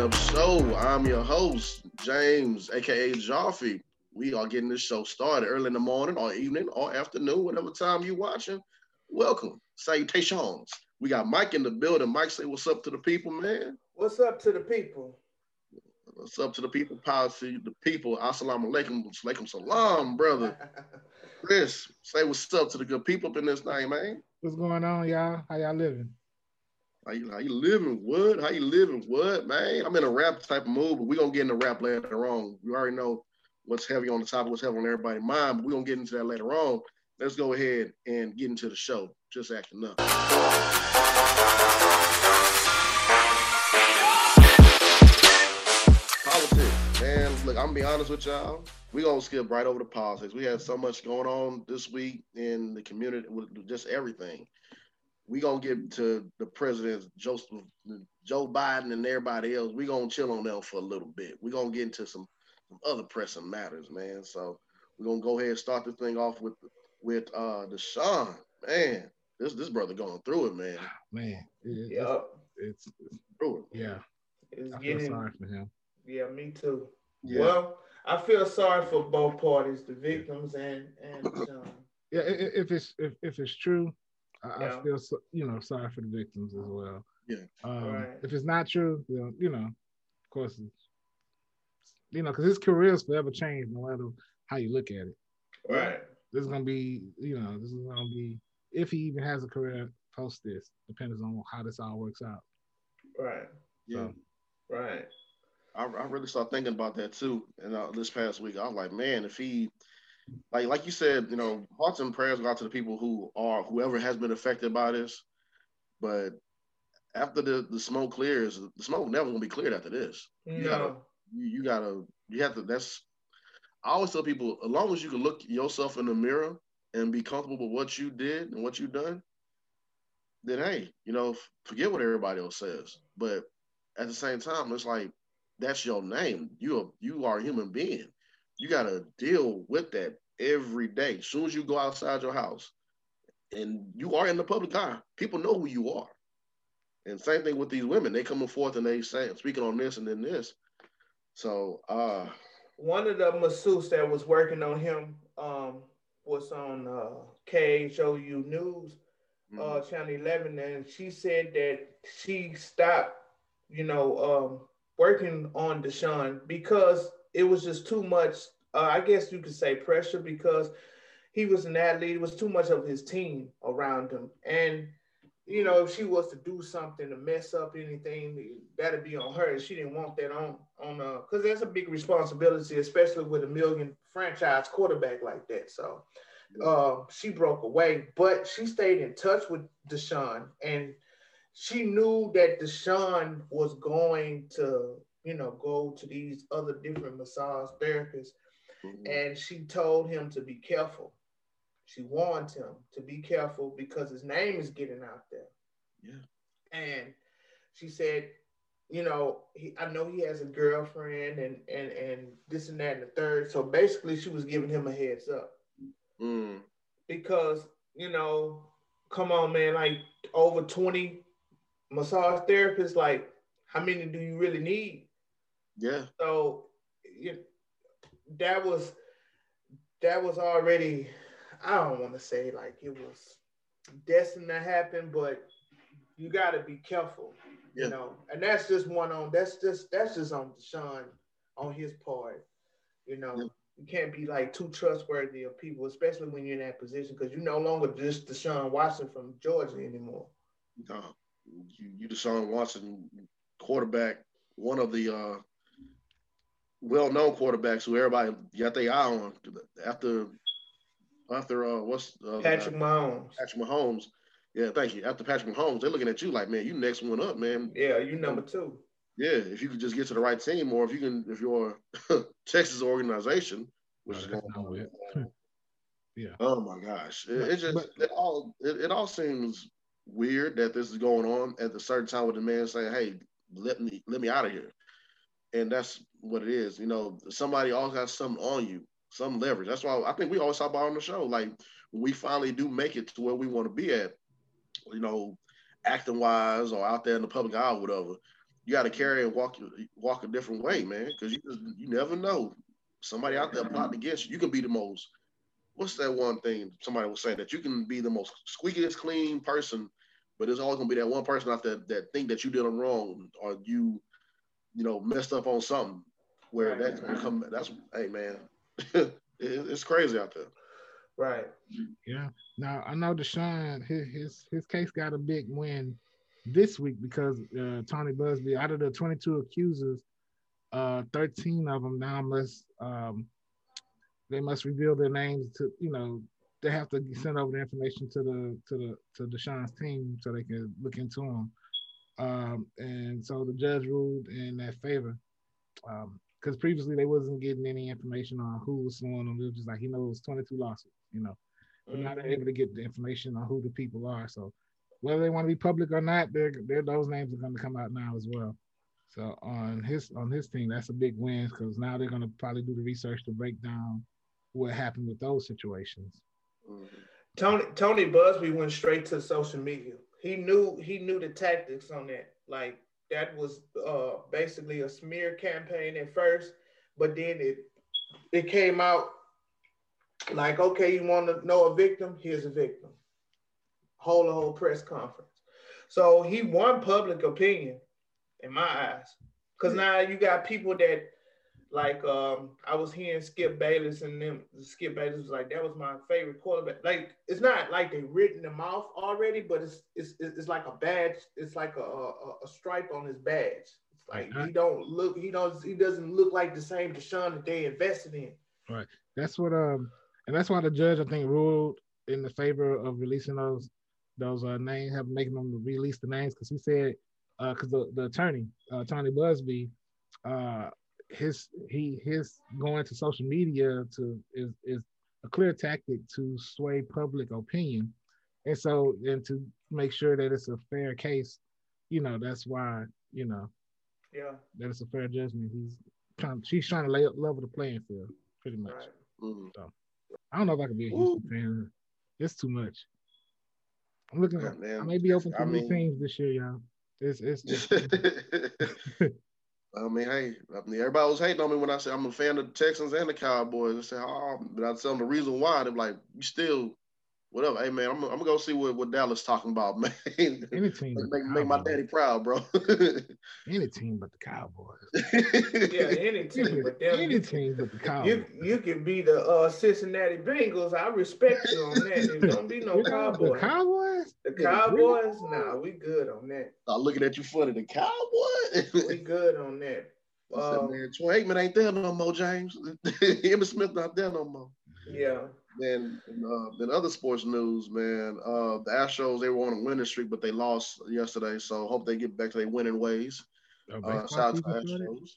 to the Acting Up Show. I'm your host, James, aka Jaffe. We are getting this show started early in the morning or evening or afternoon, whatever time you're watching. Welcome. Salutations. We got Mike in the building. Mike, say what's up to the people, man. What's up to the people? What's up to the people? Power to the people. Assalamu alaikum. Alaikum salam, brother. Chris, say what's up to the good people up in this thing, man. What's going on, y'all? How y'all living? How you, how you living, What? How you living, What, man? I'm in a rap type of mood, but we're gonna get into rap later on. We already know what's heavy on the topic, what's heavy on everybody's mind, but we're gonna get into that later on. Let's go ahead and get into the show. Just acting up. Politics, man. Look, I'm gonna be honest with y'all. We're gonna skip right over the politics. We had so much going on this week in the community with just everything we gonna get to the presidents, Joseph, Joe Biden, and everybody else. We gonna chill on them for a little bit. We gonna get into some, some other pressing matters, man. So we're gonna go ahead and start this thing off with with uh Deshaun. Man, this this brother going through it, man. Man, it, yeah, it's, it's, through it. Yeah, it's I getting, feel sorry for him. Yeah, me too. Yeah. Well, I feel sorry for both parties, the victims and and Deshaun. Yeah, if it's if, if it's true, I, yeah. I feel so, you know sorry for the victims as well. Yeah. Um, right. If it's not true, you know, you know, of course, you know, because his career is forever changed no matter how you look at it. Right. This is gonna be, you know, this is gonna be if he even has a career post this, depends on how this all works out. Right. Yeah. right. I, I really started thinking about that too. And uh, this past week, I was like, man, if he like like you said, you know, hearts and prayers go out to the people who are whoever has been affected by this. But after the the smoke clears, the smoke never gonna be cleared after this. No. You gotta you, you gotta you have to that's I always tell people as long as you can look yourself in the mirror and be comfortable with what you did and what you've done, then hey, you know, forget what everybody else says. But at the same time, it's like that's your name. You are you are a human being you got to deal with that every day. As soon as you go outside your house and you are in the public eye, people know who you are. And same thing with these women. They coming forth and they saying speaking on this and then this. So uh one of the masseuse that was working on him um was on uh KHOU News, uh, mm-hmm. uh channel 11, and she said that she stopped, you know, um working on Deshaun because it was just too much. Uh, I guess you could say pressure because he was an athlete. It was too much of his team around him, and you know, if she was to do something to mess up anything, that'd be on her. She didn't want that on on uh, because that's a big responsibility, especially with a million franchise quarterback like that. So. Uh, she broke away, but she stayed in touch with Deshaun, and she knew that Deshaun was going to you know, go to these other different massage therapists. Mm-hmm. And she told him to be careful. She warned him to be careful because his name is getting out there. Yeah. And she said, you know, he, I know he has a girlfriend and and and this and that and the third. So basically, she was giving him a heads up. Mm. Because you know, come on, man, like over twenty massage therapists, like how many do you really need? Yeah. So you, that was that was already I don't want to say like it was destined to happen, but you got to be careful, yeah. you know. And that's just one on that's just that's just on Deshaun on his part, you know. Yeah. You can't be like too trustworthy of people, especially when you're in that position, because you're no longer just Deshaun Watson from Georgia anymore. No, you, you Deshaun Watson, quarterback, one of the uh, well-known quarterbacks who everybody got their eye on after after uh what's uh, Patrick Mahomes. Patrick Mahomes. Yeah, thank you. After Patrick Mahomes, they're looking at you like, man, you next one up, man. Yeah, you number two. Yeah, if you could just get to the right team, or if you can, if you're Texas organization, which is going on. With. Yeah. Oh my gosh, it, it just but, it all it, it all seems weird that this is going on at a certain time with the man saying, "Hey, let me let me out of here." and that's what it is. You know, somebody always has something on you, some leverage. That's why I think we always talk about on the show. Like when we finally do make it to where we want to be at, you know, acting wise or out there in the public eye or whatever, you got to carry and walk walk a different way, man, because you just, you never know. Somebody out there plotting against you. You can be the most. What's that one thing somebody was saying that you can be the most squeakiest clean person, but there's always gonna be that one person out there that think that you did them wrong or you, you know, messed up on something. Where Right. that's gonna come. That's hey man, it, it's crazy out there. Right. Yeah. Now I know Deshaun, his his his case got a big win this week because uh, Tony Buzbee, out of the 22 accusers, uh, 13 of them now must um, they must reveal their names to you know they have to send over the information to the to the to Deshaun's team so they can look into them. Um, and so the judge ruled in their favor because previously they wasn't getting any information on who was suing them. It was just like he knows 22 lawsuits, you know. But now they're able to get the information on who the people are. So whether they want to be public or not, they're, they're those names are going to come out now as well. So on his on his team, that's a big win because now they're going to probably do the research to break down what happened with those situations. Mhm. Tony Tony Buzbee went straight to social media. He knew he knew the tactics on that. Like that was uh, basically a smear campaign at first, but then it it came out like, okay, you want to know a victim? Here's a victim. Hold a whole press conference. So he won public opinion in my eyes, because now you got people that like um I was hearing Skip Bayless and them Skip Bayless was like that was my favorite quarterback. Like it's not like they written him off already, but it's it's it's like a badge. It's like a a, a stripe on his badge. It's like he don't look he don't he doesn't look like the same Deshaun that they invested in. Right. That's what um and that's why the judge I think ruled in the favor of releasing those those uh, names, have making them release the names because he said because the, the attorney uh, Tony Buzbee uh his he his going to social media to is is a clear tactic to sway public opinion and so and to make sure that it's a fair case you know that's why you know Yeah, that it's a fair judgment he's trying she's trying to lay, level the playing field pretty much right. Mhm. I don't know if I can be a Houston fan. It's too much. I'm looking. Yeah, At, man. I may be open to I new mean- teams this year, y'all. It's it's just, I mean, hey, I mean, everybody was hating on me when I said I'm a fan of the Texans and the Cowboys. I said, oh, but I tell them the reason why. They're like, you still, whatever. Hey, man, I'm, I'm gonna go see what, what Dallas talking about, man. make, any team. but make, make my daddy proud, bro. Any team but the Cowboys. Yeah, any team, but them any team but the Cowboys. you you can be the uh, Cincinnati Bengals. I respect you on that. There's don't be no Cowboys. The Cowboys. The Cowboys, nah, we good on that. I'm looking at you funny, the Cowboy. We good on that. I said, Um, man, Troy Aikman ain't there no more, James. Emmitt Smith not there no more. yeah, Then, uh, then other sports news, man. Uh, the Astros they were on a winning streak, but they lost yesterday. So hope they get back to their winning ways. Oh, Uh, baseball shout out to season started? Astros.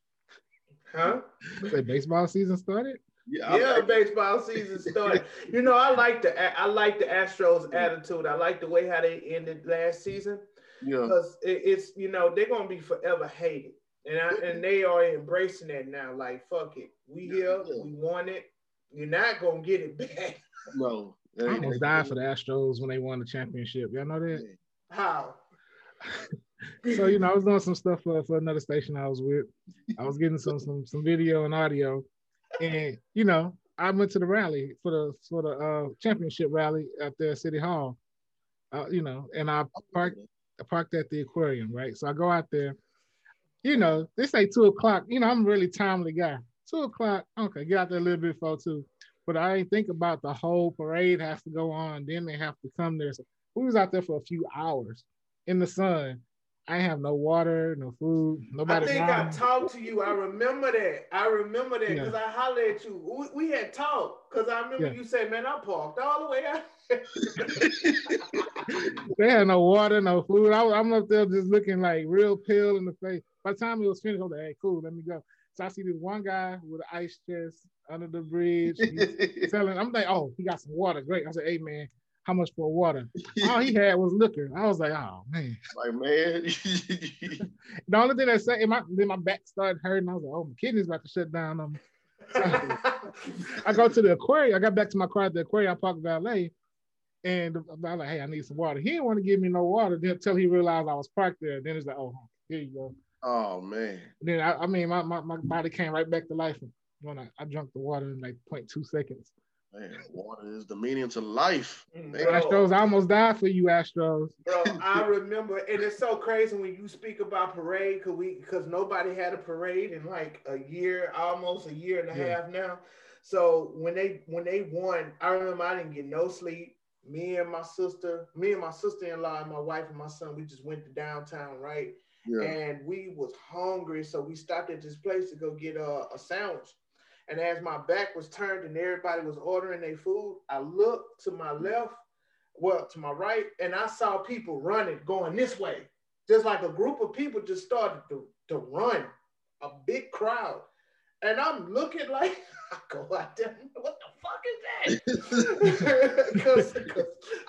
huh? Say baseball season started. Yeah, Yeah, I, baseball season started. you know, I like the I like the Astros attitude. I like the way how they ended last season yeah. because it, it's you know they're gonna be forever hated, and I, and they are embracing that now. Like fuck it, we here, Yeah. we want it. You're not gonna get it back. No. I almost died for the Astros when they won the championship. Y'all know that? How? so you know, I was doing some stuff for, for another station I was with. I was getting some some some video and audio, and you know, I went to the rally for the for the uh, championship rally at the city hall. Uh, you know, and I parked I parked at the aquarium, right? So I go out there. You know, they say two o'clock. You know, I'm a really timely guy. Two o'clock, okay, get out there a little bit before two. But I ain't think about the whole parade has to go on. Then they have to come there. So we was out there for a few hours in the sun. I have no water, no food, nobody. I think I talked to you. I remember that. I remember that Yeah. because I hollered at you. We, we had talked because I remember Yeah. you said, "Man, I parked all the way out." they had no water, no food. I was, I'm up there just looking like real pale in the face. By the time it was finished, I was like, hey, cool, let me go. So I see this one guy with an ice chest under the bridge. He's selling. I'm like, oh, he got some water. Great. I said, hey, man, how much for water? All he had was liquor. I was like, oh, man. like man. The only thing that said, my, then my back started hurting. I was like, oh, my kidney's about to shut down me. I go to the aquarium. I got back to my car at the aquarium. I parked valet. And I'm like, hey, I need some water. He didn't want to give me no water until he realized I was parked there. Then it's like, oh, here you go. Oh man. Then I, I mean, my, my, my body came right back to life when I, I drank the water in like 0.2 seconds. Man, water is the meaning to life. Mm, Man. Astros, I almost died for you, Astros. Bro, I remember, and it's so crazy when you speak about parade because we because nobody had a parade in like a year, almost a year and a Yeah. half now. So when they when they won, I remember I didn't get no sleep. Me and my sister, me and my sister-in-law and my wife and my son, we just went to downtown, right? And we was hungry, so we stopped at this place to go get a, a sandwich. And as my back was turned and everybody was ordering their food, I looked to my left, well, to my right, and I saw people running, going this way. Just like a group of people just started to, to run, a big crowd. And I'm looking like, I go out there, what the fuck is that? Because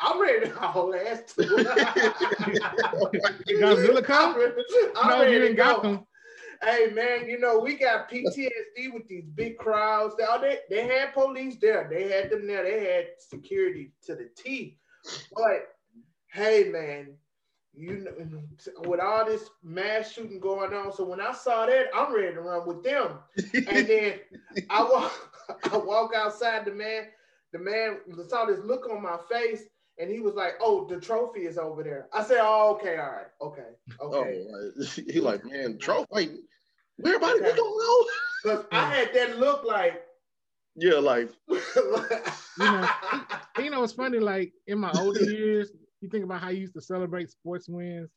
I'm ready to haul ass too. Godzilla come? I'm no, ready you to ain't go. got them. Hey man, you know we got PTSD with these big crowds. They, oh, they, they had police there. They had them there. They had security to the T. But hey man, you know, with all this mass shooting going on, so when I saw that, I'm ready to run with them. And then I walk, I walk outside. The man, the man saw this look on my face, and he was like, "Oh, the trophy is over there." I said, "Oh, okay, all right, okay, Oh, okay." right. he like, man, trophy. Wait, where everybody what's going on? Because I had that look like, Yeah, like, you know, you know, it's funny, like in my older years, you think about how you used to celebrate sports wins.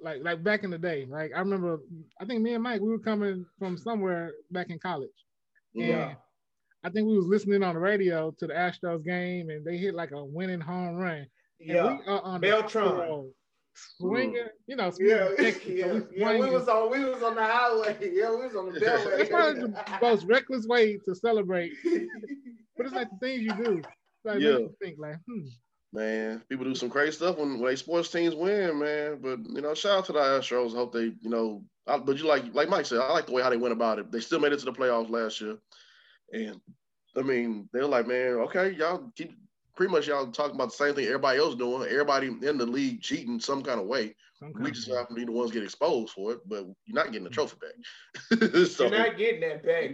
Like like back in the day, like I remember, I think me and Mike, we were coming from somewhere back in college. And Yeah. I think we was listening on the radio to the Astros game, and they hit like a winning home run. And yeah, we are on the Beltron. road, swinging, you know, yeah, swinging Texas, so we yeah. We was on, we was on the highway. Yeah, we was on the beltway. It's probably the most reckless way to celebrate, but it's like the things you do. Like Yeah. you think like, hmm, man, people do some crazy stuff when, when they sports teams win, man. But you know, shout out to the Astros. I hope they, you know, I, but you like like Mike said, I like the way how they went about it. They still made it to the playoffs last year, and I mean, they're like, man, okay, y'all keep pretty much y'all talking about the same thing everybody else doing. Everybody in the league cheating some kind of way. Some We just happen to be the ones get exposed for it, but you're not getting the trophy back. so, You're not getting that back.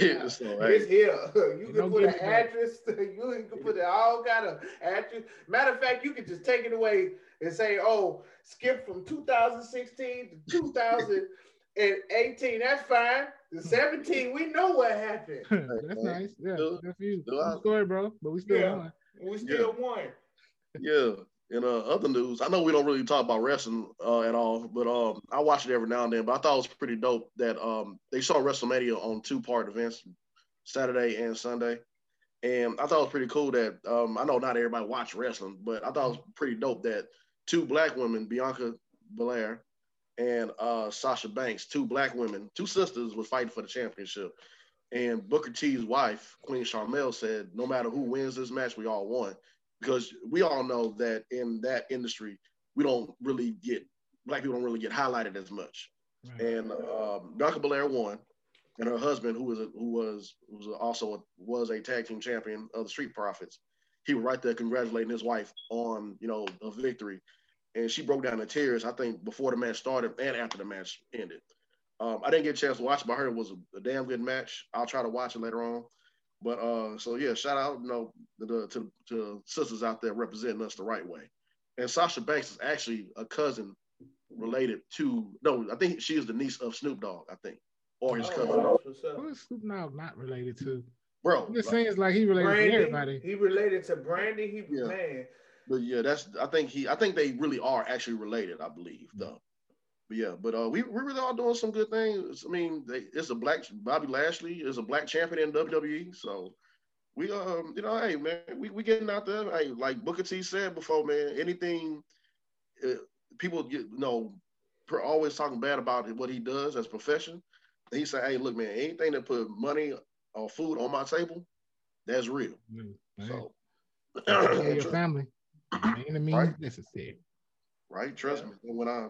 Yeah, so, hey. It's here. You Don't can put give an address. You can put it all kind of address. Matter of fact, you can just take it away and say, "Oh, skip from 2016 to 2018." That's fine. The 17, we know what happened. That's nice. Yeah, Do- good for you. do Good story, bro. But we still Yeah. won. We still won. Yeah. In uh, other news, I know we don't really talk about wrestling uh, at all, but um, I watch it every now and then. But I thought it was pretty dope that um, they saw WrestleMania on two part events, Saturday and Sunday, and I thought it was pretty cool that um, I know not everybody watch wrestling, but I thought it was pretty dope that two black women, Bianca Belair and uh, Sasha Banks, two black women, two sisters, was fighting for the championship. And Booker T's wife, Queen Sharmell, said, "No matter who wins this match, we all won." Because we all know that in that industry, we don't really get black people don't really get highlighted as much. Right. And um, Bianca Belair won, and her husband, who was a, who was who was also a, was a tag team champion of the Street Profits, he was right there congratulating his wife on you know a victory, and she broke down in tears. I think before the match started and after the match ended. Um, I didn't get a chance to watch, it, but I heard it was a, a damn good match. I'll try to watch it later on. But uh, so yeah, shout out, you know, to, to to sisters out there representing us the right way. And Sasha Banks is actually a cousin related to no, I think she is the niece of Snoop Dogg, I think, or his cousin. Oh, that's what's up. Who is Snoop Dogg not related to? Bro, I'm just like, saying it's like he related to Brandy, everybody. he related to Brandy. He Yeah. man, but yeah, that's I think he I think they really are actually related, I believe, though. But yeah, but uh, we we really are doing some good things. I mean, they, it's a black Bobby Lashley is a black champion in WWE, so we um you know hey man we we getting out there. Hey, like Booker T said before, man, anything uh, people get you know always talking bad about what he does as a profession. He said, hey, look, man, anything that put money or food on my table, that's real. Mm. So. Your family. Means Right. necessary. Right? Trust Yeah. me. And when I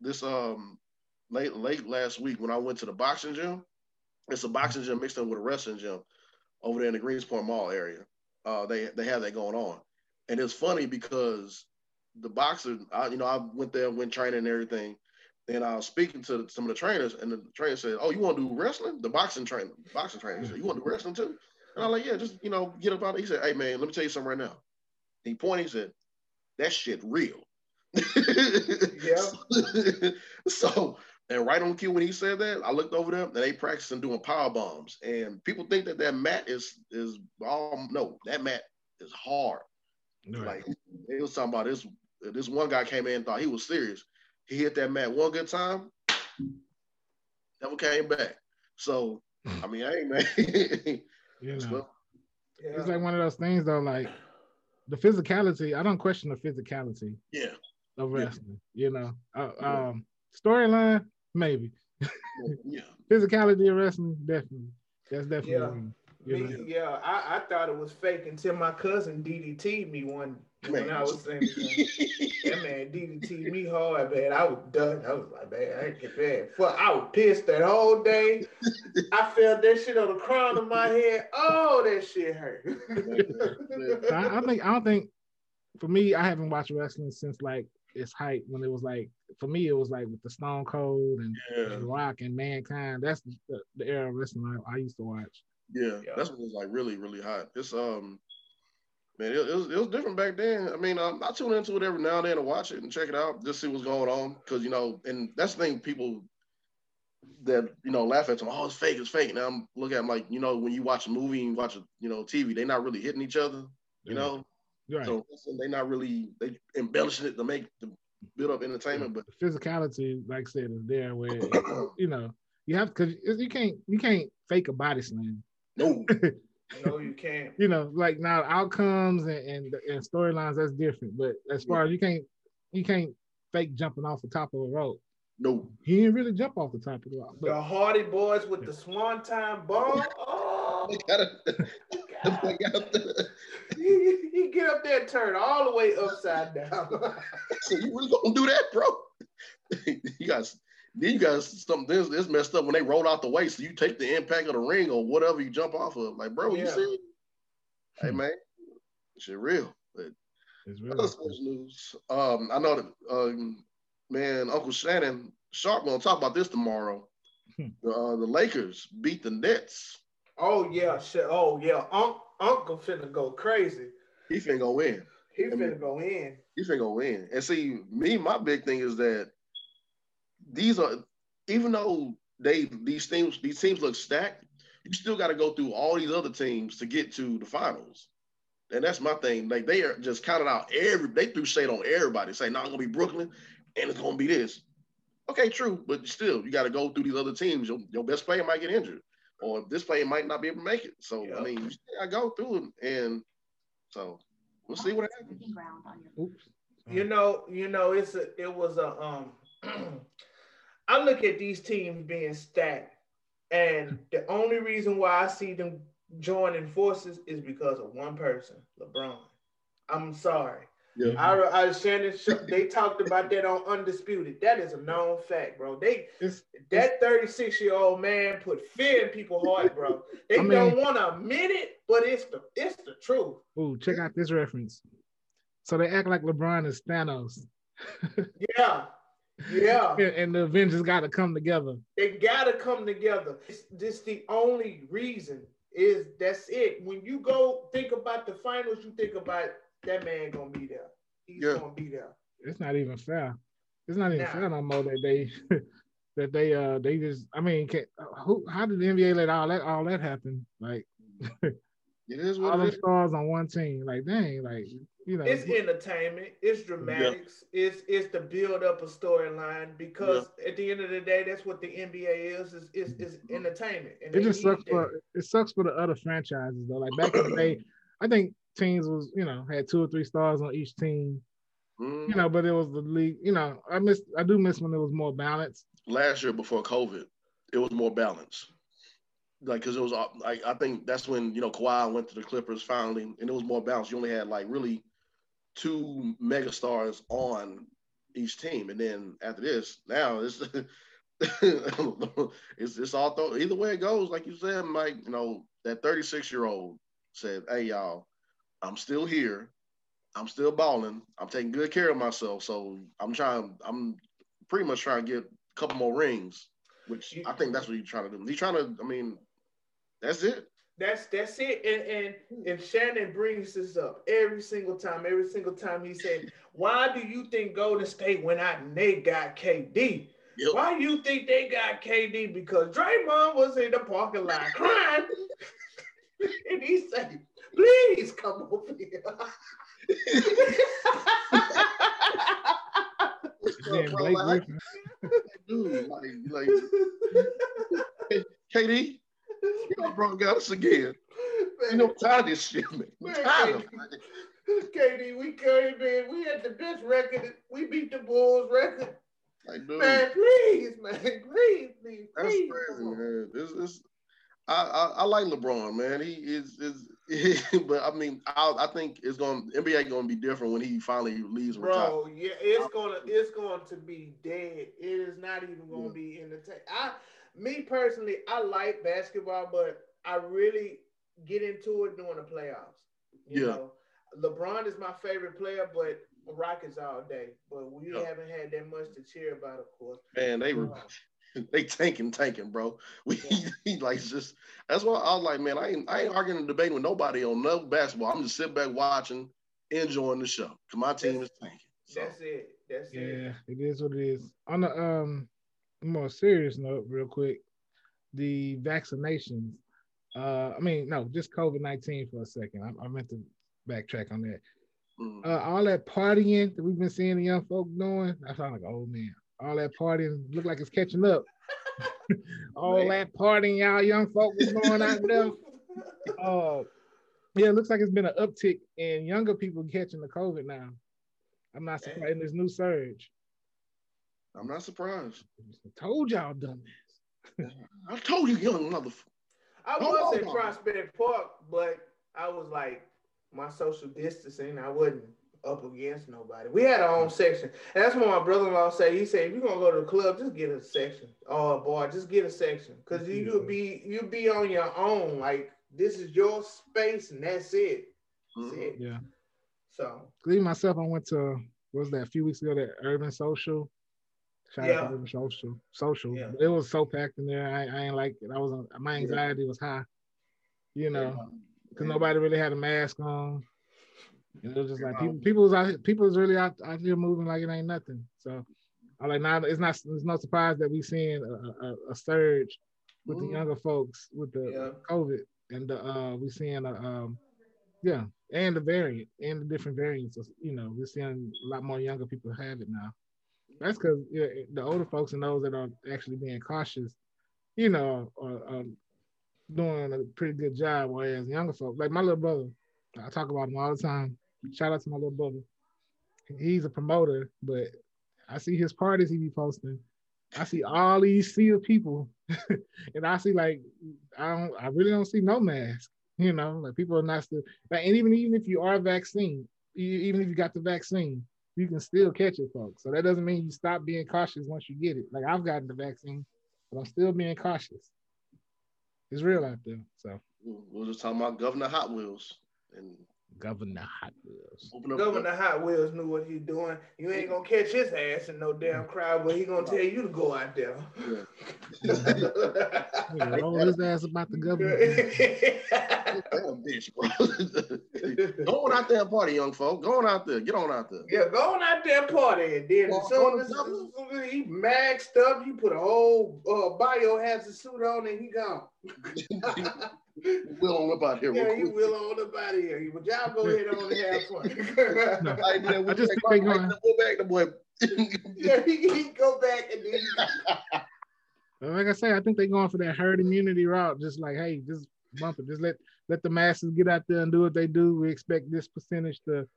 this um late late last week when I went to the boxing gym, it's a boxing gym mixed in with a wrestling gym over there in the Greenspoint Mall area. Uh, they they have that going on, and it's funny because the boxer, I, you know, I went there, went training and everything. And I was speaking to some of the trainers, and the trainer said, "Oh, you want to do wrestling? The boxing trainer, boxing trainer said, you want to do wrestling too?" And I'm like, "Yeah, just you know, get up out." He said, "Hey man, let me tell you something right now." He pointed. He said, "That shit real." Yeah. so and right on cue when he said that, I looked over them and they practicing doing power bombs. And people think that that mat is is all no, that mat is hard. Right. Like he was talking about this. This one guy came in and thought he was serious. He hit that mat one good time, never came back. So I mean, hey man, you know, yeah. it's like one of those things though. Like the physicality, I don't question the physicality. Yeah. Of wrestling, yeah. you know. Uh, um, storyline, maybe. yeah. Physicality of wrestling, definitely. That's definitely. Yeah. Me, yeah, I, I thought it was fake until my cousin DDT me one when I was saying that man DDT me hard, man. I was done. I was like, man, I ain't get bad. Fuck, I was pissed that whole day. I felt that shit on the crown of my head. Oh, that shit hurt. I, I think I don't think for me, I haven't watched wrestling since like its hype when it was like for me it was like with the Stone Cold and, yeah. Rock and Mankind. That's the, the era of wrestling I, I used to watch. Yeah, yeah, that's what it was like really really hot. It's um. Man, it, it, was, it was different back then. I mean, um, I tune into it every now and then to watch it and check it out, just see what's going on. Because you know, and that's the thing people that you know laugh at them. Oh, it's fake, it's fake. Now I'm looking at them like you know when you watch a movie and watch a you know TV, they're not really hitting each other. You yeah. know, Right. So they're not really they embellishing it to make the build up entertainment, but the physicality, like I said, is there where you know you have because you can't you can't fake a body slam. No. no, you can't. You know, like now outcomes and and, and storylines that's different, but as far yeah. as you can't you can't fake jumping off the top of a rope. No, he didn't really jump off the top of the rope. But, the Hardy Boyz with the Swanton bomb. Oh, he, he get up there and turn all the way upside down. so you really gonna do that, bro? you guys, then you guys something this this messed up when they roll out the way. So you take the impact of the ring or whatever you jump off of. Like, bro, yeah. you see? Hey hmm. man, shit real. But it's real. Other sports news. Um, I know that um, man, Uncle Shannon Sharpe gonna talk about this tomorrow. Hmm. uh, the Lakers beat the Nets. Oh yeah, shit. Oh yeah. Unc, Uncle finna go crazy. He finna go in. He finna I mean, go in. He finna go in. And see, me, my big thing is that these are even though they these teams these teams look stacked, you still got to go through all these other teams to get to the finals. And that's my thing. Like they are just counted out every they threw shade on everybody, saying, "No, nah, it's gonna be Brooklyn, and it's gonna be this." Okay, true, but still, you got to go through these other teams. Your, your best player might get injured or this player might not be able to make it. So I mean, I go through it, and so we'll see what happens. Oops. You know, you know, it's a, it was a um. I look at these teams being stacked, and the only reason why I see them joining forces is because of one person, LeBron. I'm sorry. Yeah. I, I Shannon, they talked about that on Undisputed. That is a known fact, bro. They it's, that 36 year old man put fear in people's heart, bro. They I mean, don't want to admit it, but it's the it's the truth. Ooh, check out this reference. So they act like LeBron is Thanos. yeah. Yeah. and the Avengers got to come together. They got to come together. It's, this the only reason is that's it. When you go think about the finals, you think about that man gonna be there. He's yeah. gonna be there. It's not even fair. It's not even fair no more that they that they uh they just I mean can, who how did the NBA let all that all that happen? Like it is what all the stars on one team. Like dang, like you know it's entertainment, it's dramatics, yeah. it's it's the build up a storyline because yeah. at the end of the day that's what the NBA is is is, is entertainment. And it just sucks that. for it sucks for the other franchises though. Like back in the day, I think teams was, you know, had two or three stars on each team. Mm. You know, but it was the league. You know, I miss, I do miss when it was more balanced. Last year before COVID, it was more balanced. Like, because it was, like, I think that's when you know Kawhi went to the Clippers finally, and it was more balanced. You only had like really two mega stars on each team, and then after this, now it's it's it's all th- either way it goes. Like you said, Mike, you know that 36 year old said, "Hey y'all, I'm still here. I'm still balling. I'm taking good care of myself. So I'm trying. I'm pretty much trying to get a couple more rings, which I think that's what he's trying to do. He's trying to. I mean, that's it. That's that's it. And and if Shannon brings this up every single time, every single time he said, "Why do you think Golden State went out and they got KD?" Yep. Why do you think they got KD? Because Draymond was in the parking lot crying, and he said, "Please come over here." yeah, Blake like, dude, like, like, KD, you brought got us again. Man. You know, tired of this shit, man. man tired of it. KD, we came in, we had the best record. We beat the Bulls record. Like, dude, man, please, man, please, please, That's please. crazy, man. This, this, I, I, I like LeBron, man. He is is but I mean, I, I think it's going to NBA going to be different when he finally leaves. Bro, yeah, it's gonna it's going to be dead. It is not even going to yeah. be entertaining. I, me personally, I like basketball, but I really get into it during the playoffs. You yeah. know, LeBron is my favorite player, but Rockets all day. But we haven't had that much to cheer about, of course. Man, they were. Um, they tanking, tanking, bro. We yeah. he, like just that's why I was like, man, I ain't I ain't arguing and debating with nobody on no basketball. I'm just sitting back watching, enjoying the show. Cause my team that's, is tanking. So. That's it. That's yeah, it. it is what it is. On a um more serious note, real quick, the vaccinations. Uh, I mean, no, just COVID nineteen for a second. I, I meant to backtrack on that. Mm. Uh, all that partying that we've been seeing the young folk doing, I sound like an old man all that partying look like it's catching up. all Man. that partying y'all young folk was going out there. Uh, yeah, it looks like it's been an uptick in younger people catching the COVID now. I'm not surprised in this new surge. I'm not surprised. I told y'all done this. I told you, young motherfucker. I was at Prospect Park, but I was like, my social distancing, I wasn't up against nobody. We had our own section. And that's what my brother-in-law said. He said, if you're gonna go to the club, just get a section. Oh boy, just get a section. Cause you, you'll be you'll be on your own. Like this is your space and that's it. That's mm-hmm. it. Yeah. So even myself, I went to what was that a few weeks ago that urban social. Shout yeah. out to urban social. Social. Yeah. It was so packed in there. I, I ain't like it. I was my anxiety was high. You know, because yeah. nobody really had a mask on. It was just like people, people was out, people was really out, out here moving like it ain't nothing. So I like now it's not it's no surprise that we seeing a, a, a surge with mm. the younger folks with the yeah. COVID and the, uh we seeing a um yeah and the variant and the different variants. You know we're seeing a lot more younger people have it now. That's because yeah, the older folks and those that are actually being cautious, you know, are, are doing a pretty good job. Whereas younger folks, like my little brother, I talk about him all the time. Shout out to my little brother. He's a promoter, but I see his parties he be posting. I see all these sea of people, and I see like I don't, I really don't see no mask. You know, like people are not still like, and even even if you are vaccine, even if you got the vaccine, you can still catch it, folks. So that doesn't mean you stop being cautious once you get it. Like I've gotten the vaccine, but I'm still being cautious. It's real out there. So we're just talking about Governor Hot Wheels and Governor Hot Wheels. Governor Hot Wheels knew what he doing. You ain't gonna catch his ass in no damn crowd, but he gonna tell you to go out there. yeah, roll his ass about the governor. damn bitch, bro. going out there and party, young folk. Going out there. Get on out there. Yeah, going out there and party. And then as soon as, as he maxed up, you put a whole uh, biohazard suit on and he gone. Will on about out here. Yeah, you will on about out here. But y'all go ahead on and have fun. no, I, yeah, I just think they going. Go back to boy. yeah, he, he go back and then. like I say, I think they're going for that herd immunity route. Just like, hey, just bump it. Just let let the masses get out there and do what they do. We expect this percentage to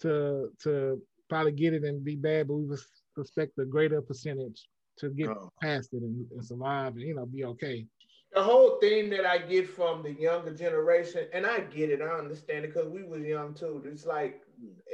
to to probably get it and be bad, but we expect a greater percentage to get oh. past it and, and survive and you know be okay the whole thing that I get from the younger generation, and I get it, I understand it because we was young too. It's like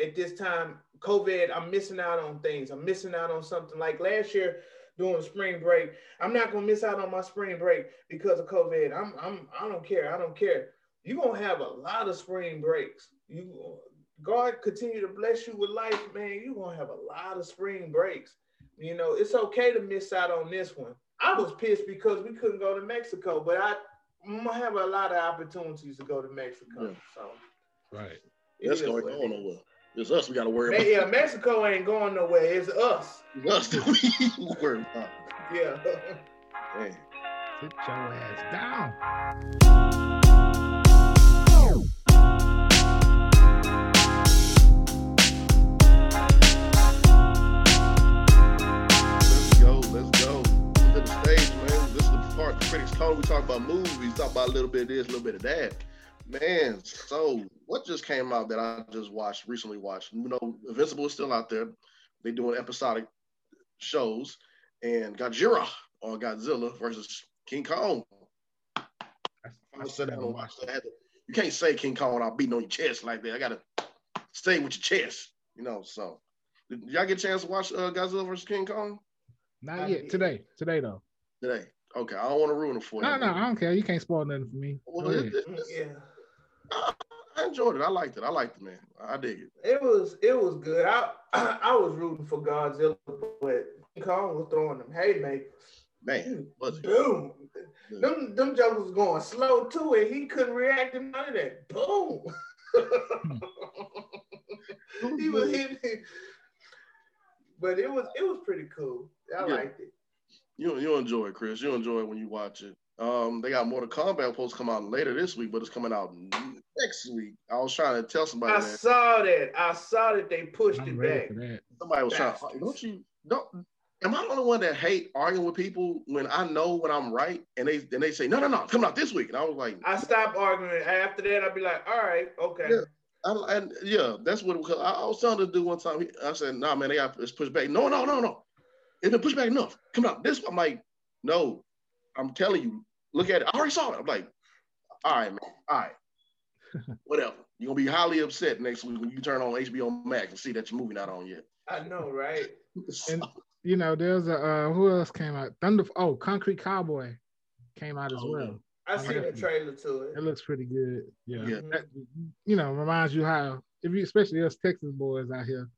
at this time, COVID, I'm missing out on things. I'm missing out on something. Like last year during spring break, I'm not gonna miss out on my spring break because of COVID. I'm I'm I don't care. I don't care. You're gonna have a lot of spring breaks. You God continue to bless you with life, man, you're gonna have a lot of spring breaks. You know, it's okay to miss out on this one. I was pissed because we couldn't go to Mexico, but I I'm gonna have a lot of opportunities to go to Mexico. Yeah. So Right. That's is going on it is. nowhere. It's us we got to worry Me- about. yeah, Mexico ain't going nowhere. It's us. It's us that we worry about. Yeah. Dang. Sit your ass down. About a little bit of this, a little bit of that. Man, so what just came out that I just watched recently? Watched. You know, Invincible is still out there. They doing episodic shows, and Godzilla or Godzilla versus King Kong. I said that on watch that. You can't say King Kong without beating on your chest like that. I gotta stay with your chest, you know. So, did y'all get a chance to watch uh, Godzilla versus King Kong Not yet. Today. Today though. today? Okay, I don't want to ruin it for No, you. no, I don't care. You can't spoil nothing for me. Well, it- it- yeah. I enjoyed it. I liked it. I liked it, man. I dig it. It was it was good. I I was rooting for Godzilla, but King Kong was throwing them haymakers. Man, was it? Boom. Them them jokers was going slow too, and he couldn't react to none of that. Boom. he was hitting. But it was it was pretty cool. I Yeah. liked it. You you enjoy it, Chris. You enjoy it when you watch it. Um, they got Mortal Kombat supposed to come out later this week, but it's coming out next week. I was trying to tell somebody I that saw that. I saw that they pushed I'm it back. somebody was trying. Don't you don't? Am I the only one that hate arguing with people when I know when I'm right and they and they say no no no come out this week and I was like I stopped arguing. After that, I'd be like, all right, okay. Yeah. I, and yeah that's what because I, I was telling the dude one time he, I said nah man they got it's pushed back no no no no it's been pushed back enough come out this I'm like no I'm telling you look at it I already saw it I'm like all right man all right whatever you're gonna be highly upset next week when you turn on HBO Max and see that your movie not on yet. I know, right? And you know, there's a uh, who else came out? Thunder. Oh, Concrete Cowboy came out as Oh, well. I seen the trailer to it. It looks pretty good. Yeah. Yeah. That, you know, reminds you how if you especially us Texas boys out here,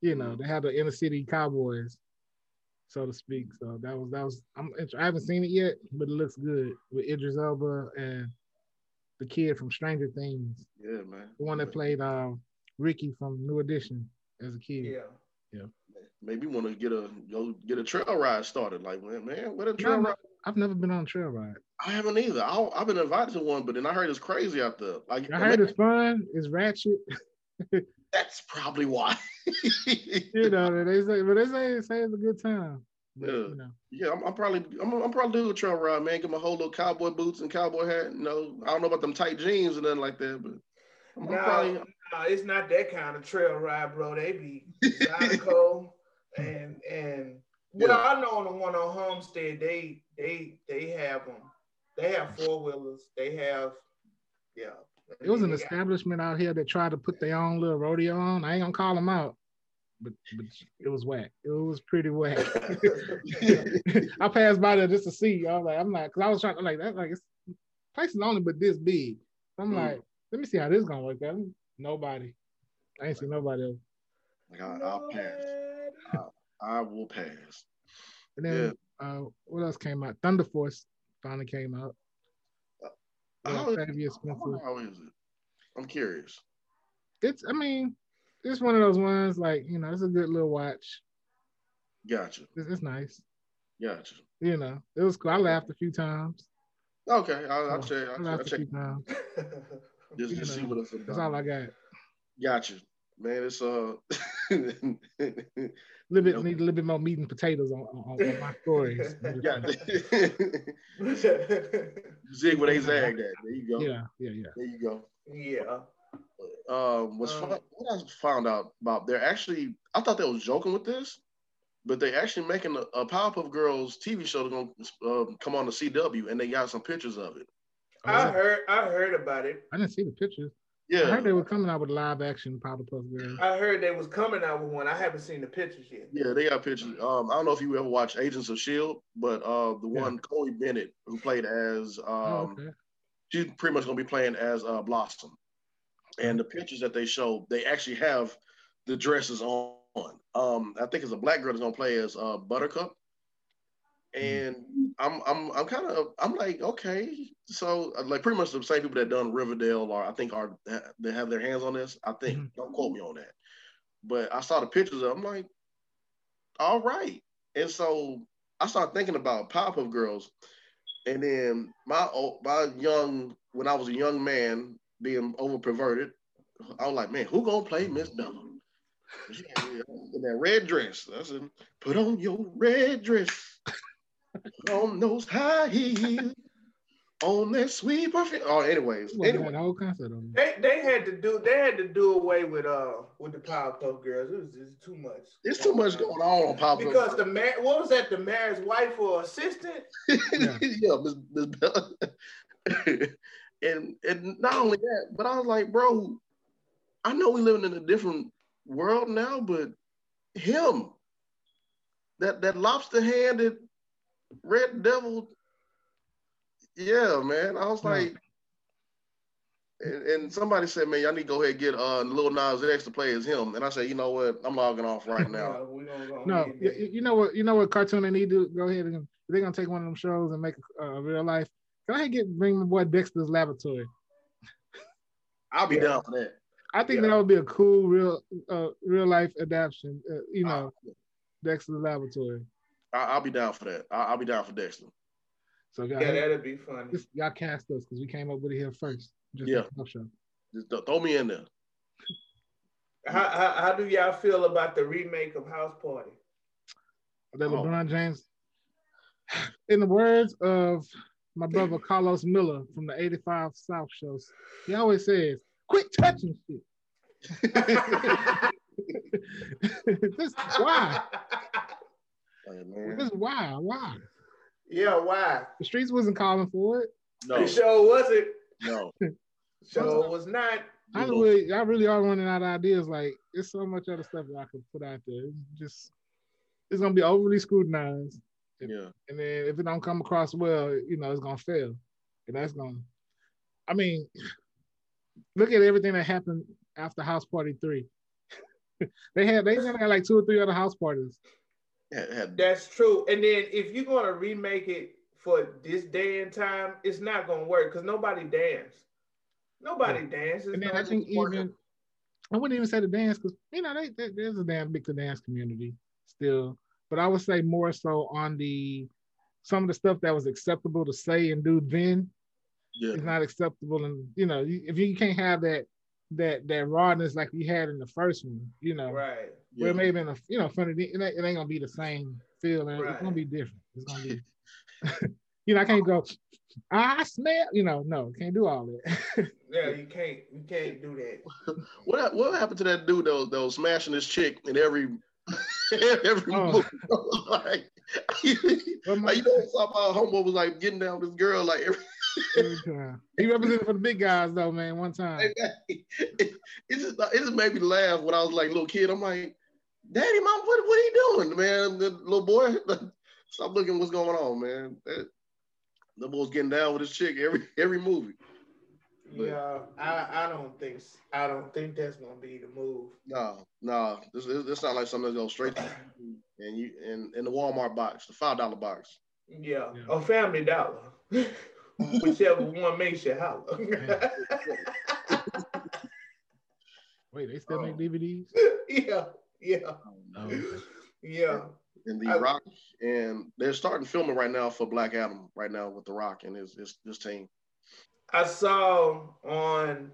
you know, Mhm. they have the inner city cowboys, so to speak. So that was that was I'm I haven't seen it yet, but it looks good with Idris Elba and the kid from Stranger Things, yeah man the one that played um Ricky from New Edition as a kid. Yeah. Yeah. Maybe want to get a go get a trail ride started. Like, man, man, what a trail no, ride? I've never been on a trail ride. I haven't either. I, I've been invited to one, but then I heard it's crazy out there. Like, I heard it's fun, it's ratchet. that's probably why. you know, they say, but they say, say it's a good time. But, Yeah. you know, yeah, I'm, I'm probably I'm, I'm probably do a trail ride, man. Get my whole little cowboy boots and cowboy hat. You know, I don't know about them tight jeans and nothing like that, but I'm, I'm No, probably no, it's not that kind of trail ride, bro. They be Zydeco and and well, Yeah. I know on the one on Homestead, they they they have them. They have four wheelers. They have yeah. It was an establishment out here that tried to put their own little rodeo on. I ain't gonna call them out, but but it was whack. It was pretty whack. I passed by there just to see. I was like, I'm like, cause I was trying to like that, like it's place is only but this big. I'm Mm. like, let me see how this gonna work out. Nobody. I ain't seen nobody else. like I, I'll pass. I will pass. And then uh, what else came out? Thunder Force finally came out. How, Octavia Spencer. how is it? I'm curious. It's I mean, it's one of those ones like you know, it's a good little watch. Gotcha. It's, it's nice. Gotcha. You know, it was cool. I laughed a few times. Okay, I'll, I'll So, check. I I'll, I'll check. times. Just, just see what it's about. That's all I got. Gotcha, man. It's uh, little bit Yep. need a little bit more meat and potatoes on, on, on my stories. got zig where they zagged at. There you go. yeah, yeah, yeah. There you go. yeah. Um, what's Um, fun, what I found out about they're actually I thought they was joking with this, but they actually making a, a Powerpuff Girls TV show that's gonna um, come on the CW, and they got some pictures of it. I heard I heard about it. I didn't see the pictures. I Yeah, heard they were coming out with live action Powerpuff Girls. I heard they was coming out with one. I haven't seen the pictures yet. yeah, they got pictures. Um, I don't know if you ever watched Agents of Shield, but uh, the Yeah. one Chloe Bennet who played as um, oh, okay. she's pretty much gonna be playing as uh, Blossom. and the pictures that they show, they actually have the dresses on. Um, I think it's a black girl that's gonna play as uh, Buttercup, and I'm I'm I'm kind of I'm like okay, so uh, like pretty much the same people that done Riverdale are I think are they have their hands on this. I think mm-hmm. don't quote me on that, but I saw the pictures. Of, I'm like, all right, and so I started thinking about Powerpuff Girls, and then my my young when I was a young man being over perverted, I was like, man, who gonna play Miss Bella? In that red dress. I said, put on your red dress on those high heels, on that sweet perfume. Oh, anyways, anyway, whole concept of they they had to do they had to do away with uh with the Powerpuff Girls. It was just too much. It's too much going on on Powerpuff. Because the mayor, what was that? The mayor's wife or assistant? yeah, yeah Miss Miss Bella. and and not only that, but I was like, bro, I know we living in a different world now, but him, that that lobster handed Red Devil. Yeah, man. I was like, and, and, somebody said, man, y'all need to go ahead and get uh, Lil Nas X to play as him. And I said, you know what? I'm logging off right now. no, you, you, know what? You know what cartoon they need to go ahead and they're gonna take one of them shows and make a uh, real life. Can I get bring my boy Dexter's Laboratory? I'll be yeah. down for that. I think yeah. that would be a cool real uh, real life adaptation. Uh, you know, uh, Dexter's Laboratory. I, will be down for that. I, will be down for Dexter. So yeah, that'd be fun. y'all cast us because we came up with it here first. Just yeah, just throw me in there. How, how, how do y'all feel about the remake of House Party? That oh. LeBron James, in the words of my brother Carlos Miller from the 85 South shows, he always says, quit touching shit. this why? This why? Why? Yeah, why? The streets wasn't calling for it. No. It sure wasn't. No. show was not. I really, I really are running out of ideas. Like, it's so much other stuff that I could put out there. It's just, it's gonna be overly scrutinized. Yeah. And then if it don't come across well, you know, it's gonna fail. And that's gonna I mean, look at everything that happened after House Party 3. they had they had like two or three other house parties. Yeah, that's true. And then if you're gonna remake it for this day and time, it's not gonna work because nobody dance. Nobody yeah. dances. And then I think even I wouldn't even say the dance because you know they, they, there's a damn big dance community still but I would say more so on the some of the stuff that was acceptable to say and do then yeah. is not acceptable. And you know, if you can't have that that that rawness like you had in the first one, you know, right? Where yeah. maybe in a you know, funny, it ain't, it ain't gonna be the same feeling. Right. It's gonna be different. It's gonna be, you know, I can't go. I smell, you know, no, can't do all that. yeah, you can't, you can't do that. what what happened to that dude though? was, that was smashing his chick in every every oh. movie. like, you, like, you know, saw my homeboy was like getting down with this girl like every, every time. He represented for the big guys though, man. One time, it, it, just it just made me laugh when I was like little kid. I'm like, Daddy, mom, what what are you doing, man? The little boy, stop looking what's going on, man. That, the boy's getting down with his chick every every movie. Yeah, I, I don't think I don't think that's gonna be the move. No, no, this this not like something that goes straight to and you in in the Walmart box, the five dollar box. Yeah, yeah. a family dollar, whichever one makes you holler. Wait, they still make oh. DVDs? Yeah, yeah, oh, no. yeah. And the I, Rock, and they're starting filming right now for Black Adam right now with the Rock and his his, his team. I saw on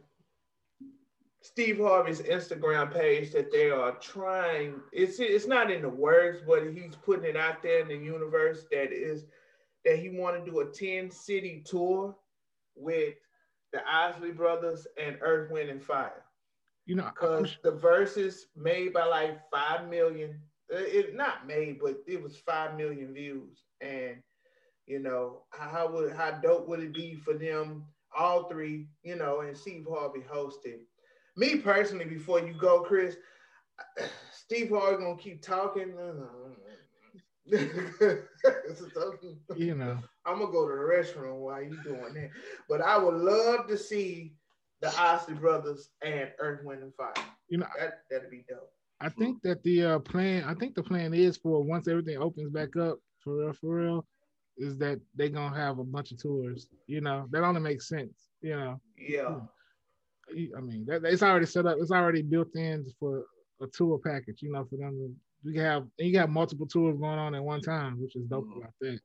Steve Harvey's Instagram page that they are trying. It's it's not in the works, but he's putting it out there in the universe that is that he want to do a ten city tour with the Isley Brothers and Earth, Wind, and Fire. You know, because the Verzuz made by like five million. Uh, it not made, but it was five million views, and you know how would how dope would it be for them all three, you know, and Steve Harvey hosted. Me personally, before you go, Chris, Steve Harvey gonna keep talking. you know, I'm gonna go to the restroom while you doing that. But I would love to see the Isley Brothers and Earth, Wind, and Fire. You know, that that'd be dope. I think that the uh, plan, I think the plan is for once everything opens back up, for real, for real, is that they gonna have a bunch of tours. You know, that only makes sense. You know. Yeah. I mean, that, it's already set up. It's already built in for a tour package. You know, for them to you have and you got multiple tours going on at one time, which is dope mm-hmm. about that.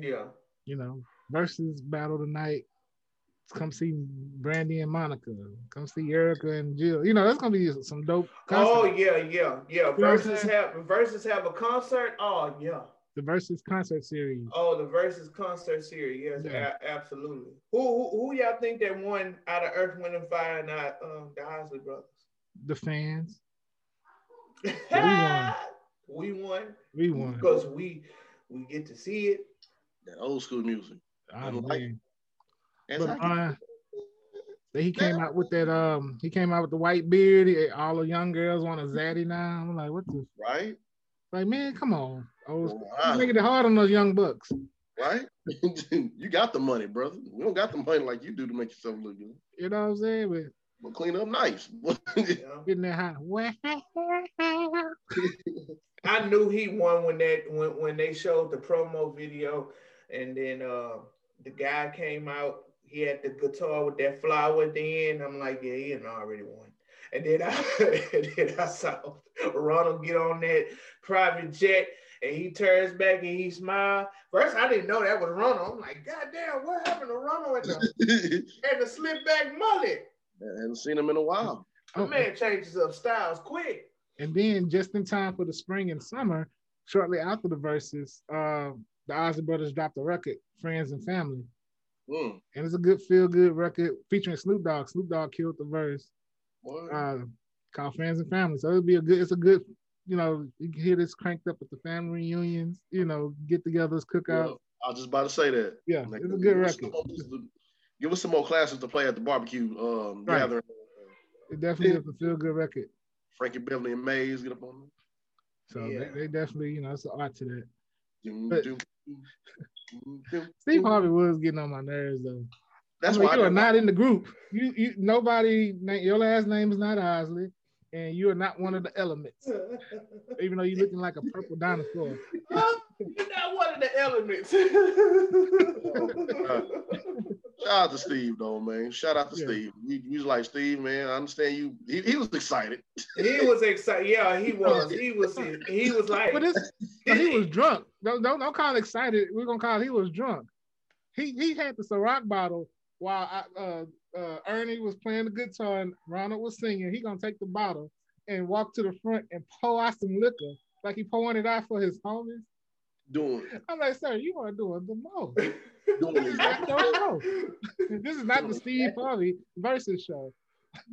Yeah. You know, Verzuz battle tonight. Come see Brandy and Monica. Come see Erykah and Jill. You know, that's gonna be some dope. Concert. Oh yeah, yeah, yeah. Verzuz have Verzuz have a concert. Oh yeah. The Verzuz concert series. Oh, the Verzuz concert series. Yes, yeah. a- absolutely. Who, who, who y'all think that won out of Earth, Wind, and Fire, not um, the Isley Brothers? The fans. we won. We won. We won because we we get to see it. That old school music. I like. But, uh, he came out with that. Um, he came out with the white beard. He, all the young girls want a zaddy now. I'm like, what the? Right. Like, man, come on. I was wow. making it hard on those young bucks. Right? you got the money, brother. We don't got the money like you do to make yourself look good. You know what I'm saying? But we'll clean up nice. Getting that high. I knew he won when that when, when they showed the promo video and then uh the guy came out, he had the guitar with that flower at the end. I'm like, yeah, he had already won. And then I, and then I saw Ronald get on that private jet and he turns back and he smiles. First, I didn't know that was Ronald. I'm like, God damn, what happened to Ronald and the, and the slip back mullet? I haven't seen him in a while. The man changes up styles quick. And then just in time for the spring and summer, shortly after the Verzuz, uh, the Isley Brothers dropped the record, Friends and Family. Mm. And it's a good feel good record featuring Snoop Dogg. Snoop Dogg killed the verse. Uh, called Friends and Family. So it'll be a good, it's a good, you know, you can hear this cranked up at the family reunions, you know, get togethers, cookout. Yeah, I was just about to say that. Yeah, like, it's a good record. Give us some more classes to play at the barbecue um, right. gathering. It definitely is a feel good record. Frankie Beverly and Maze get up on them. So yeah. they, they, definitely, you know, it's an art to that. But, Steve Harvey was getting on my nerves though. That's I mean, why you are not in the group. You, you, nobody. Your last name is not Isley, and you are not one of the elements. Even though you're looking like a purple dinosaur. you're not one of the elements. Shout out to Steve though, man. Shout out to yeah. Steve. We, we was like Steve, man. I understand you. He, he was excited. He was excited. Yeah, he was. He was. He was like. But it's, he was drunk. Don't don't don't call excited. We're gonna call. He was drunk. He he had the Ciroc bottle while I, uh, uh, Ernie was playing the guitar and Ronald was singing. He gonna take the bottle and walk to the front and pour out some liquor, like he pouring it out for his homies. Doing. I'm like, sir, you are doing the most. Doing exactly. this is not the Steve Harvey Verzuz show.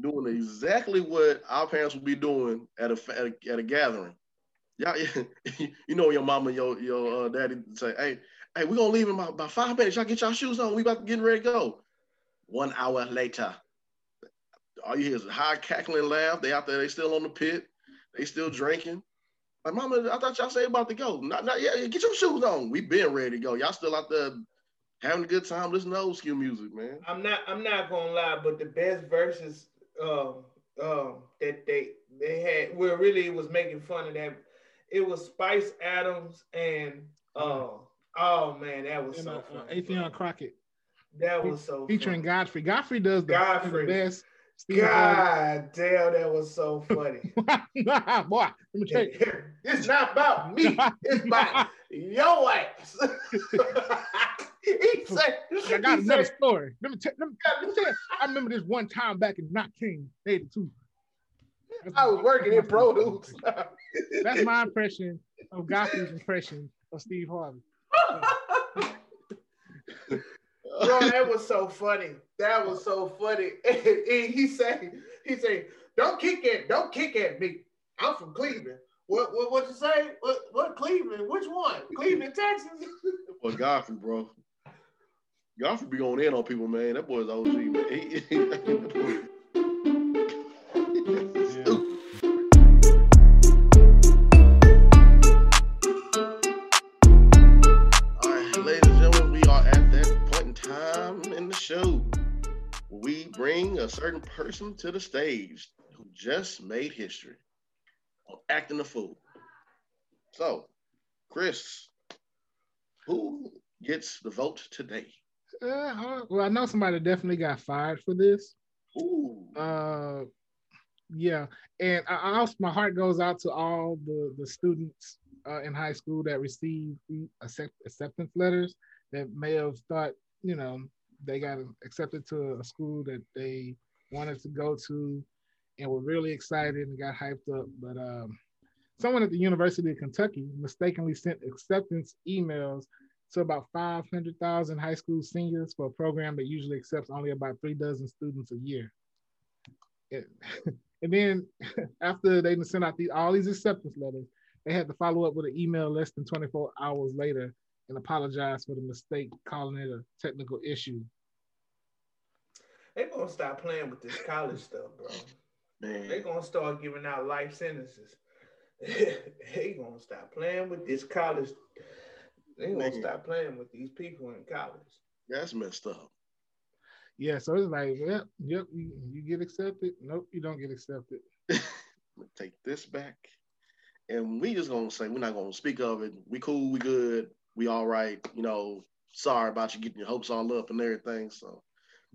Doing exactly what our parents would be doing at a at a, at a gathering. Yeah, you know your mama, your your uh, daddy say, "Hey, hey, we're gonna leave in about, about five minutes. Y'all get y'all shoes on. We about to get ready to go." One hour later, all you hear is a high cackling laugh. They out there, they still on the pit, they still drinking. Like, mama, I thought y'all say about to go. Not, not yet. Get your shoes on. We been ready to go. Y'all still out there having a good time listening to old school music, man. I'm not I'm not gonna lie, but the best Verzuz um um that they they had well really it was making fun of that. It was Spice Adams and uh, oh man, that was and, so uh, funny. Affion Crockett. That was so featuring funny. Godfrey. Godfrey does the, Godfrey. the best. Steve God damn, that was so funny. Boy, let me tell you. It's not about me, it's about your ass. He said, I got another said, story. Let me, tell, let, me, let me tell you, I remember this one time back in Not King, 82. I was working in produce. That's my impression of Godfrey's impression of Steve Harvey. Bro, that was so funny. That was so funny. And, and he said, he said, don't kick at, don't kick at me. I'm from Cleveland. What what what you say? What what Cleveland? Which one? Cleveland, Texas? well, Godfrey, bro. Godfrey be going in on people, man. That boy's OG, man. All right, ladies and gentlemen, we are at that point in time in the show. We bring a certain person to the stage who just made history on acting the fool. So, Chris, who gets the vote today? Uh, well, I know somebody definitely got fired for this. Ooh. Uh, yeah, and I, I also my heart goes out to all the the students uh, in high school that received accept, acceptance letters that may have thought, you know, they got accepted to a school that they wanted to go to and were really excited and got hyped up. But um, someone at the University of Kentucky mistakenly sent acceptance emails to about 500,000 high school seniors for a program that usually accepts only about three dozen students a year. It, and then after they sent out the, all these acceptance letters, they had to follow up with an email less than 24 hours later and apologize for the mistake, calling it a technical issue. They're gonna stop playing with this college stuff, bro. Man. They're gonna start giving out life sentences. they gonna stop playing with this college. They gonna Man. stop playing with these people in college. That's messed up. Yeah, so it's like, yep, yep, you, you get accepted. Nope, you don't get accepted. Take this back. And we just gonna say we're not gonna speak of it. We cool, we good, we all right. You know, sorry about you getting your hopes all up and everything. So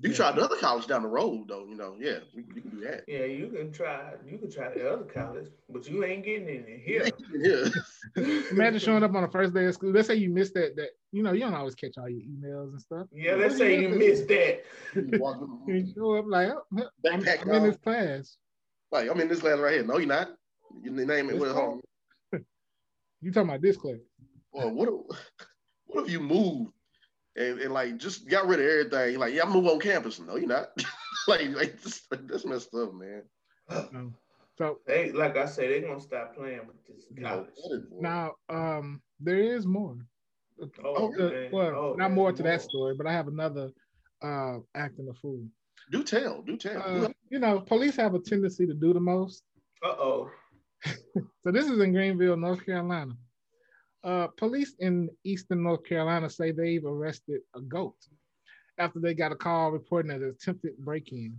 you Yeah. try another college down the road though, you know, yeah, you, we can do that. Yeah, you can try. You can try the other college, but you ain't getting in here. Yeah. Imagine showing up on the first day of school. Let's say you missed that. That you know you don't always catch all your emails and stuff. Yeah, let's say you missed that. You walk in- You show up like, oh, I'm, I'm in this class. like, I'm in this class right here. No, you're not. You name it. This What, hold. You talking about this class? Well, what if, what if you moved and, and like just got rid of everything? Like, yeah, I'm moving on campus. No, you're not. like, like this, that's messed up, man. No. So They like I said, they're gonna stop playing with this college. now, um, there is more. Oh, Uh, man. well, Oh, not more to that story, but I have another uh acting a fool. do tell, do tell. Uh, you know, police have a tendency to do the most. Uh oh. So this is in Greenville, North Carolina. Uh, police in eastern North Carolina say they've arrested a goat after they got a call reporting an attempted break-in.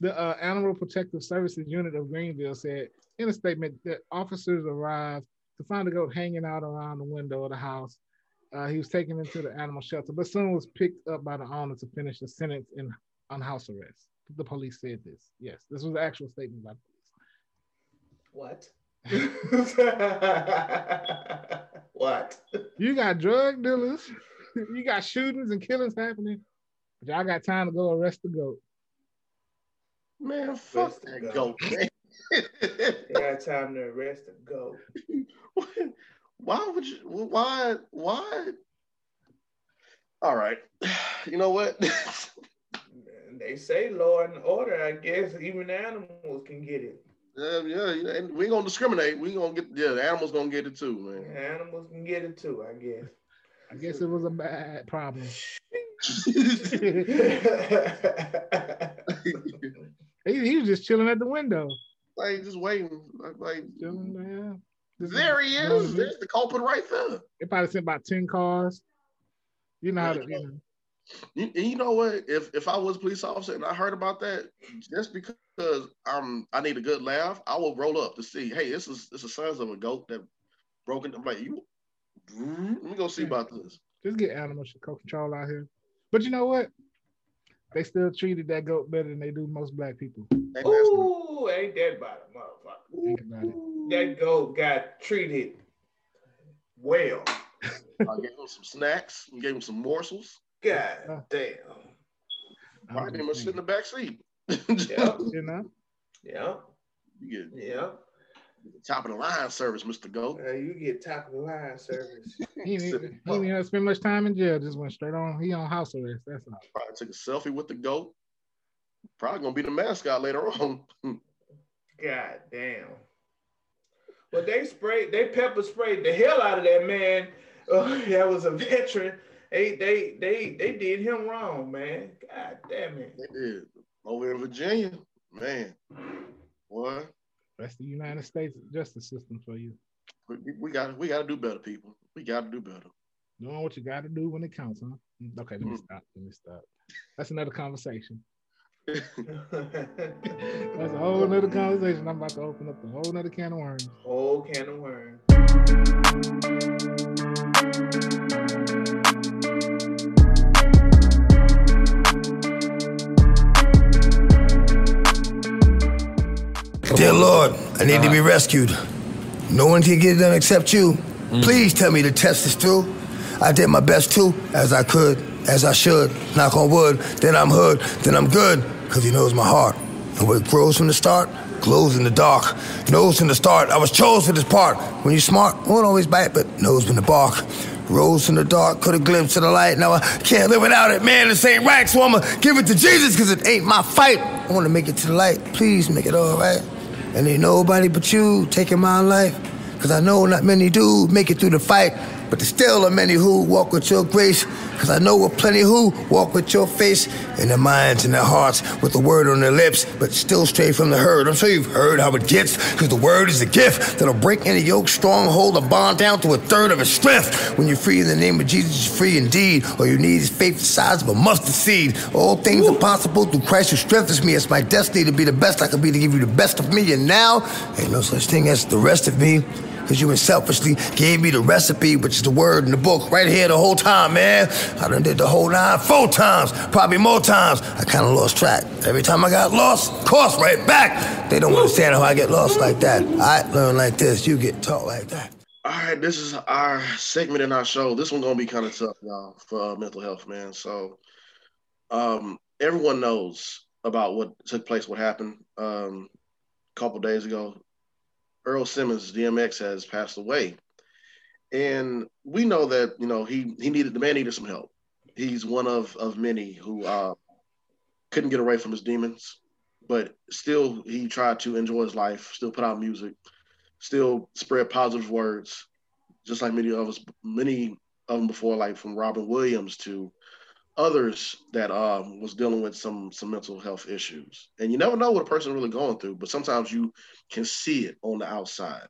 The uh, Animal Protective Services unit of Greenville said in a statement that officers arrived to find the goat hanging out around the window of the house. Uh, he was taken into the animal shelter, but soon was picked up by the owner to finish the sentence in on house arrest. The police said this. Yes, this was an actual statement by the police. What? what? You got drug dealers, you got shootings and killings happening, but y'all got time to go arrest the goat. man, fuck Arrest the that goat. goat, man. They got time to arrest the goat. why would you? Why? Why? All right. You know what? They say law and order. I guess even animals can get it. Um, yeah, yeah, you and we ain't gonna discriminate. We gonna get yeah, the animals gonna get it too, man. Animals can get it too. I guess. I guess it was a bad problem. He, he was just chilling at the window. like just waiting, like, like Chilling there. This there he is. There's the culprit right there. They probably sent about 10 cars. You know how to, you know. You, and you know what? If if I was a police officer and I heard about that, just because I'm I need a good laugh, I will roll up to see. Hey, this is this is sons of a goat that broken. I'm like you. Let me go see about this. just get animal control out here. But you know what? They still treated that goat better than they do most black people. Ain't that Ooh, ain't that about a motherfucker? Think about it. That goat got treated well. I gave him some snacks. and Gave him some morsels. God damn. I Right, was they just must sit in the back seat. Yeah. You know? Yeah. You get Yeah. the top of the line service, Mr. Goat. Uh, you get top of the line service. He didn't, even- he didn't even spend much time in jail. Just went straight on. He on house arrest. That's all. Probably took a selfie with the goat. Probably gonna be the mascot later on. God damn. Well, they sprayed, they pepper sprayed the hell out of that man. Uh, that was a veteran. They, they, they, they did him wrong, man. God damn it. they did over in Virginia, man. Boy, That's the United States justice system for you. we, we got we got to do better, people. We got to do better. Doing what you got to do when it counts, huh? Okay, let me Mm. stop. Let me stop. That's another conversation. That's a whole nother conversation. I'm about to open up a whole nother can of worms. Whole can of worms. Dear Lord, I need to be uh-huh. rescued. No one can get it done except you. Mm. Please tell me the test is through. I did my best too, as I could, as I should. Knock on wood, then I'm hood, then I'm good, cause he knows my heart. And what grows from the start, glows in the dark. Knows from the start, I was chose for this part. When you're smart, won't always bite, but knows when to bark. Rose in the dark, caught a glimpse of the light. Now I can't live without it, man. This ain't right, so I'ma give it to Jesus, cause it ain't my fight. I wanna make it to the light. Please make it alright. And ain't nobody but you taking my life. Cause I know not many do make it through the fight. But there's still are many who walk with your grace. Cause I know of plenty who walk with your face in their minds and their hearts with the word on their lips, but still stray from the herd. I'm sure you've heard how it gets, cause the word is a gift that'll break any yoke, stronghold, or bond down to a third of its strength. When you're free in the name of Jesus, you're free indeed. All you need is faith the size of a mustard seed. All things are possible through Christ who strengthens me. It's my destiny to be the best I can be, to give you the best of me. And now, ain't no such thing as the rest of me. Cause you unselfishly gave me the recipe, which is the word in the book right here the whole time, man. I done did the whole nine four times, probably more times. I kinda lost track. Every time I got lost, course right back. They don't understand how I get lost like that. I learn like this, you get taught like that. All right, this is our segment in our show. This one's gonna be kind of tough, y'all, for uh, mental health, man. So, um, everyone knows about what took place, what happened um, a couple days ago. Earl Simmons, DMX, has passed away, and we know that you know he he needed the man needed some help. He's one of of many who uh, couldn't get away from his demons, but still he tried to enjoy his life, still put out music, still spread positive words, just like many of us, many of them before, like from Robin Williams to others that um, was dealing with some some mental health issues. And you never know what a person really going through, but sometimes you can see it on the outside.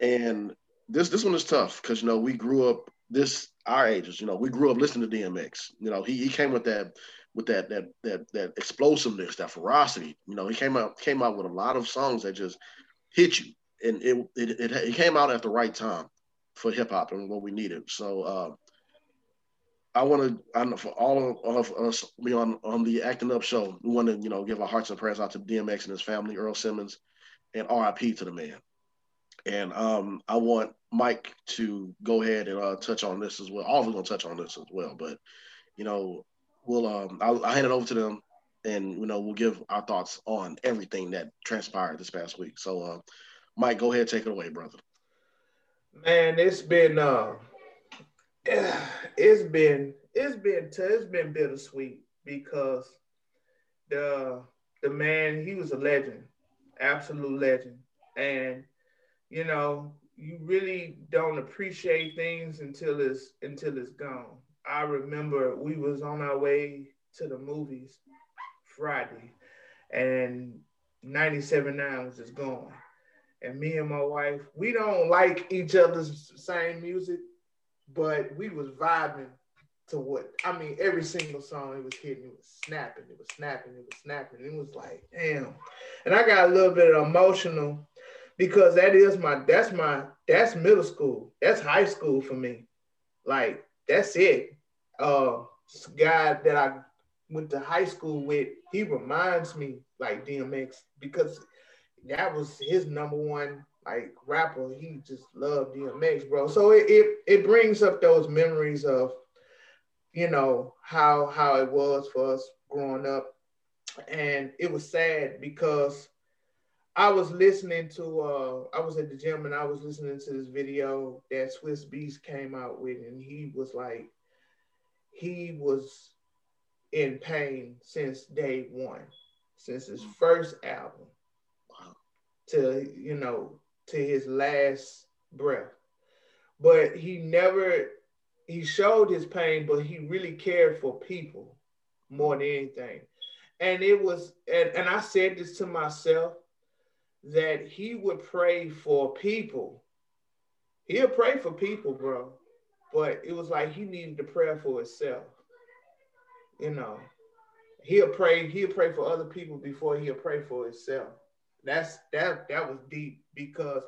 And this this one is tough because you know we grew up this our ages. You know we grew up listening to DMX. You know he he came with that with that that that that explosiveness, that ferocity. You know he came out came out with a lot of songs that just hit you, and it it it, it came out at the right time for hip hop and what we needed. So. Uh, I want to, I know for all of us, we on on the Acting Up show, we want to, you know, give our hearts and prayers out to DMX and his family, Earl Simmons, and RIP to the man. And um, I want Mike to go ahead and uh, touch on this as well. All of us gonna touch on this as well, but you know, we'll um, I'll, I'll hand it over to them, and you know, we'll give our thoughts on everything that transpired this past week. So, uh, Mike, go ahead, take it away, brother. Man, it's been uh it's been it's been it's been bittersweet because the the man he was a legend, absolute legend, and you know you really don't appreciate things until it's until it's gone. I remember we was on our way to the movies Friday, and 97.9 was just gone. And me and my wife, we don't like each other's same music, but we was vibing to what I mean, every single song it was hitting, it was snapping, it was snapping, it was snapping. It was like, damn. And I got a little bit emotional because that is my that's my that's middle school. That's high school for me. Like, that's it. Uh guy that I went to high school with, he reminds me like DMX because that was his number one like rapper. He just loved DMX, bro. So it, it it brings up those memories of, you know, how how it was for us growing up. And it was sad because I was listening to uh I was at the gym and I was listening to this video that Swizz Beatz came out with, and he was like, he was in pain since day one, since his first album to you know to his last breath. But he never, he showed his pain, but he really cared for people more than anything. And it was, and, and I said this to myself that he would pray for people. He'll pray for people, bro. But it was like he needed to pray for himself, you know. he'll pray, he'll pray for other people before he'll pray for himself. That's that that was deep because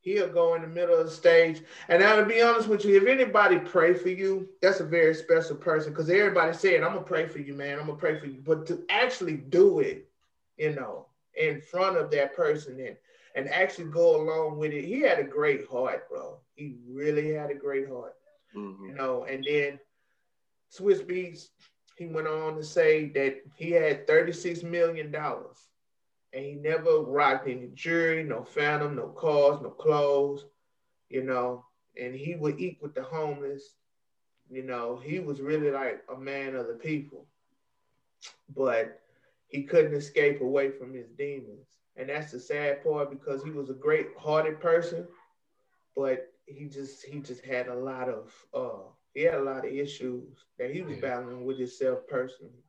he'll go in the middle of the stage. And now to be honest with you, if anybody pray for you, that's a very special person because everybody said, I'm gonna pray for you, man. I'm gonna pray for you. But to actually do it, you know, in front of that person and and actually go along with it, he had a great heart, bro. He really had a great heart. Mm-hmm. You know, and then Swizz Beatz, he went on to say that he had $36 million and he never rocked any jewelry, no phantom, no cars, no clothes, you know, and he would eat with the homeless. You know, he was really like a man of the people. But he couldn't escape away from his demons. And that's the sad part because he was a great hearted person, but he just he just had a lot of uh he had a lot of issues that he was battling with himself personally.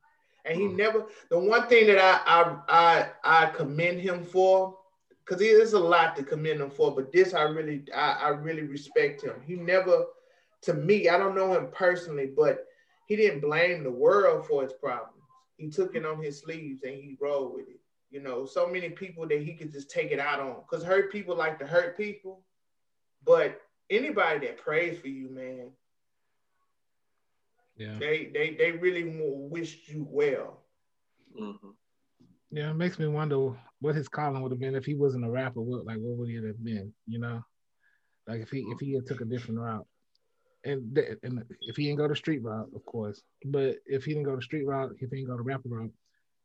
And he mm. never the one thing that I I I, I commend him for, because there's a lot to commend him for, but this I really I, I really respect him. He never to me, I don't know him personally, but he didn't blame the world for his problems. He took it on his sleeves and he rolled with it. You know, so many people that he could just take it out on. Because hurt people like to hurt people. But anybody that prays for you, man, yeah. They they they really wished you well. Mm-hmm. Yeah, it makes me wonder what his calling would have been if he wasn't a rapper. What like what would he have been? You know, like if he if he had took a different route, and and if he didn't go the street route, of course. But if he didn't go the street route, if he didn't go the rapper route,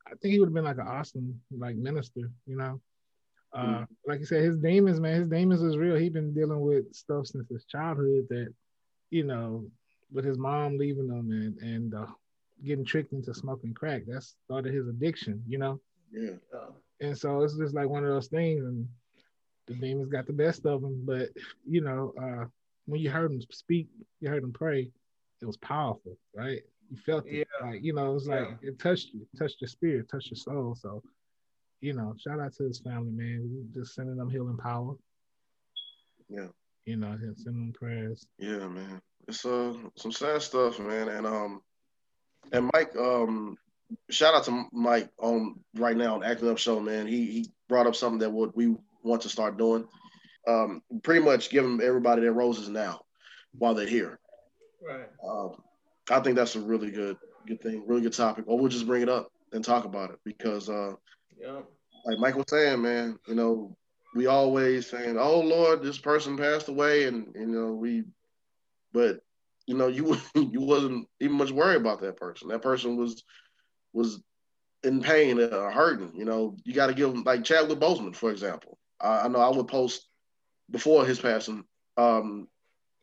I think he would have been like an awesome like minister. You know, uh, mm-hmm. like you said, his demons, man, his demons is real. He's been dealing with stuff since his childhood that, you know, with his mom leaving him and and uh, getting tricked into smoking crack. That started his addiction, you know. Yeah. Uh, and so it's just like one of those things, and the demons got the best of him. But you know, uh, when you heard him speak, you heard him pray, it was powerful, right? You felt it, yeah. like you know, it was like yeah. it touched you, it touched your spirit, touched your soul. So, you know, shout out to his family, man. Just sending them healing power. Yeah. You know, sending them prayers. Yeah, man it's uh some sad stuff, man. And um and Mike, um shout out to Mike on right now on Acting Up Show, man. He he brought up something that what we want to start doing. Um, pretty much giving everybody their roses now while they're here. Right. Um, I think that's a really good good thing, really good topic. Or we'll just bring it up and talk about it because uh yeah. like Mike was saying, man, you know, we always saying, Oh Lord, this person passed away and you know, we but you know, you you wasn't even much worried about that person. That person was was in pain or hurting. You know, you got to give them like Chadwick Boseman, for example. I, I know I would post before his passing. Um,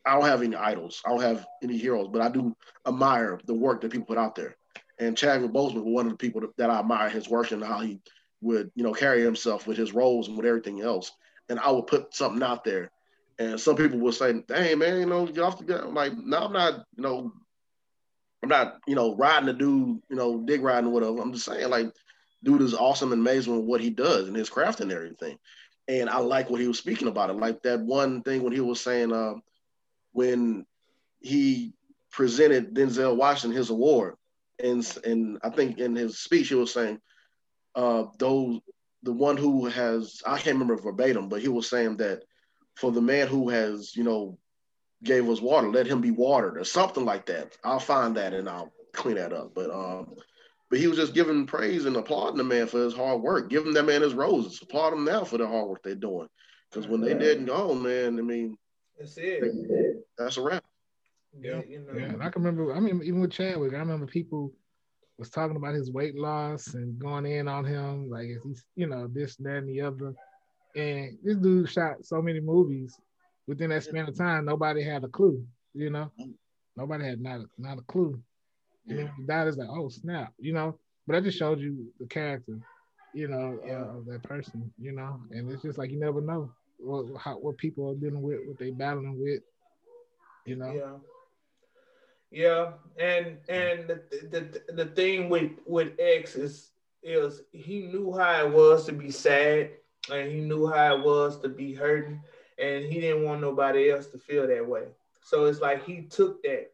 I don't have any idols. I don't have any heroes, but I do admire the work that people put out there. And Chadwick Boseman was one of the people that I admire his work and how he would, you know, carry himself with his roles and with everything else. And I would put something out there and some people will say, "Dang man, you know, get off the gun." I'm like, no, I'm not. You know, I'm not. You know, riding the dude. You know, dig riding whatever. I'm just saying, like, dude is awesome and amazing with what he does and his craft and everything. And I like what he was speaking about it. Like that one thing when he was saying, uh, when he presented Denzel Washington his award, and and I think in his speech he was saying, uh, those the one who has I can't remember verbatim, but he was saying that for the man who has, you know, gave us water, let him be watered or something like that. I'll find that and I'll clean that up. But um, but he was just giving praise and applauding the man for his hard work, giving that man his roses, applaud him now for the hard work they're doing. Because when they didn't go, man, I mean, that's it. That's a wrap. Yeah, you know. yeah. And I can remember. I mean, even with Chadwick, I remember people was talking about his weight loss and going in on him, like he's, you know, this, that, and the other. And this dude shot so many movies within that span of time. Nobody had a clue, you know. Nobody had not a, not a clue. And then he died, it's like, oh snap, you know. But I just showed you the character, you know, uh, of that person, you know. And it's just like you never know what how, what people are dealing with, what they battling with, you know. Yeah. Yeah, and and the, the the thing with with X is is he knew how it was to be sad and he knew how it was to be hurting, and he didn't want nobody else to feel that way. So it's like he took that,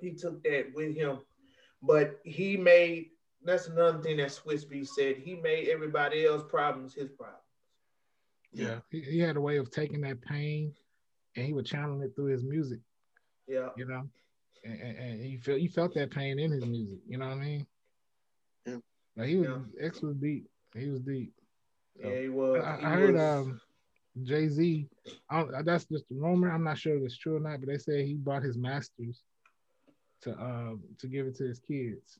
he took that with him, but he made that's another thing that Swizz Beatz said. He made everybody else problems his problems. Yeah, he, he had a way of taking that pain and he would channel it through his music. Yeah, you know, and, and, and he felt he felt that pain in his music. You know what I mean? Yeah. Like he was yeah. X was deep. He was deep. So, yeah, he was. I, he I heard was... um Jay Z. That's just a rumor. I'm not sure if it's true or not, but they say he bought his masters to um to give it to his kids.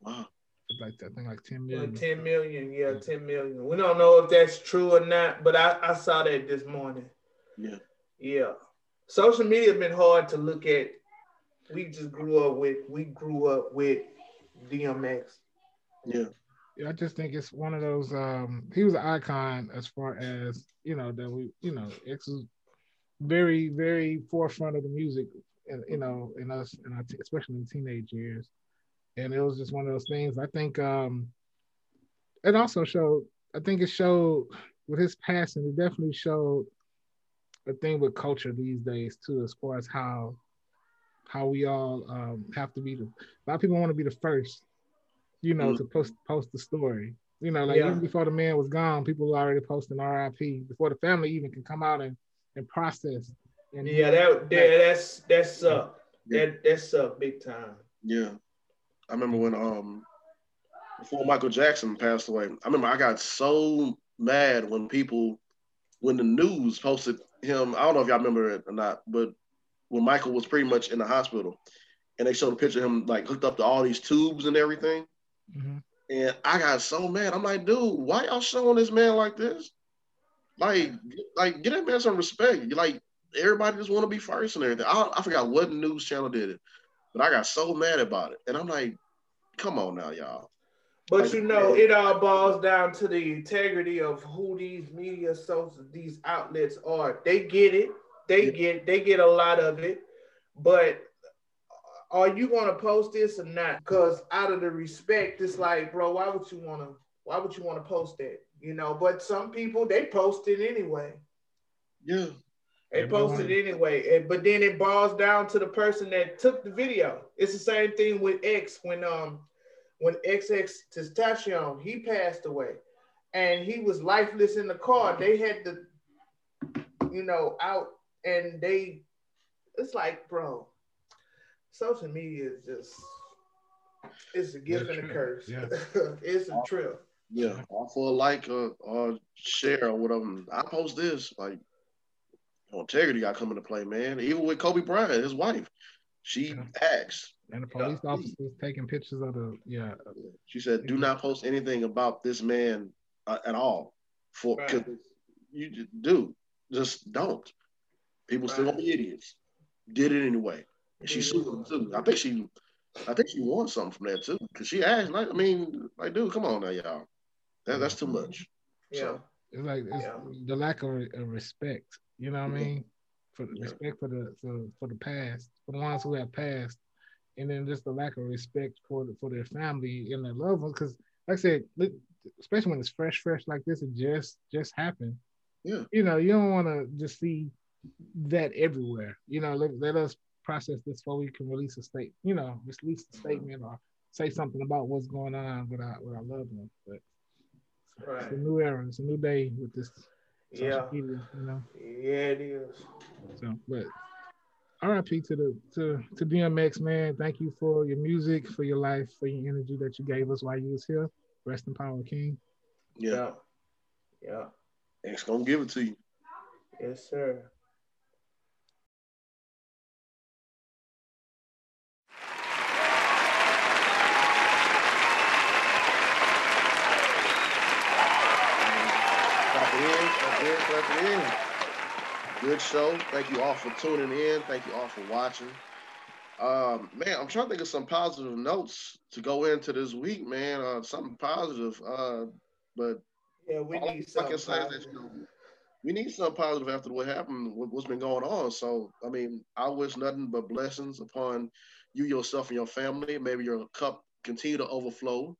Wow. Like I think like 10 million. Yeah, 10 million. Yeah, 10 million. We don't know if that's true or not, but I, I saw that this morning. Yeah. Yeah. Social media has been hard to look at. We just grew up with we grew up with DMX. Yeah. I just think it's one of those um he was an icon as far as, you know, that we, you know, X was very, very forefront of the music and you know, in us and especially in teenage years and it was just one of those things. I think um, it also showed. I think it showed with his passing. It definitely showed a thing with culture these days too, as far as how how we all um, have to be the. A lot of people want to be the first, you know, mm to post post the story. You know, like yeah. even before the man was gone, people were already posting RIP before the family even can come out and and process. And yeah, that yeah, that's that's uh yeah. that that's uh big time. Yeah. I remember when um before Michael Jackson passed away. I remember I got so mad when people when the news posted him. I don't know if y'all remember it or not, but when Michael was pretty much in the hospital, and they showed a picture of him like hooked up to all these tubes and everything. Mm-hmm. And I got so mad. I'm like, dude, why y'all showing this man like this? Like, like get that man some respect. Like everybody just want to be first and everything. I, I forgot what news channel did it, but I got so mad about it. And I'm like, come on now, y'all. But like, you know, it all boils down to the integrity of who these media sources, these outlets are. They get it. They yeah. get they get a lot of it. But are you gonna post this or not? Because out of the respect, it's like, bro, why would you wanna why would you wanna post that? You know, but some people they post it anyway. Yeah. They post it anyway, but then it boils down to the person that took the video. It's the same thing with X when um when XX Tentacion he passed away, and he was lifeless in the car. They had to, you know, out and they. It's like, bro, social media is just it's a gift and a curse. Yeah. it's a trip. Yeah, all for a like or, or share or whatever. I post this like integrity got come into play, man. Even with Kobe Bryant, his wife, she yeah. asked. And the police yeah. officers taking pictures of the yeah. She said, "Do not post anything about this man uh, at all, for because right. you just, do just don't. People right. still gonna be idiots. Did it anyway, and she sued them too. I think she, I think she won something from that too because she asked. Like, I mean, like, dude, come on now, y'all. That, that's too much. Yeah. So, it's like it's yeah. the lack of, of respect you know what I mean? For the yeah. respect for the for, for the past, for the ones who have passed, and then just the lack of respect for the, for their family and their loved ones. Because, like I said, especially when it's fresh, fresh like this, it just just happened. Yeah. You know, you don't want to just see that everywhere. You know, let, let us process this before we can release a state. You know, release a mm-hmm. statement or say something about what's going on with our with our loved ones. But right. it's a new era. It's a new day with this yeah. Media, you know? Yeah, it is. So, but RIP to the to to DMX man. Thank you for your music, for your life, for your energy that you gave us while you was here. Rest in power, King. Yeah. Yeah. X gonna give it to you. Yes, sir. Good show. Thank you all for tuning in. Thank you all for watching. Um, man, I'm trying to think of some positive notes to go into this week, man. Uh, something positive. Uh, but yeah, we need something positive. That, you know, we need something positive after what happened, what's been going on. So, I mean, I wish nothing but blessings upon you, yourself, and your family. Maybe your cup continue to overflow.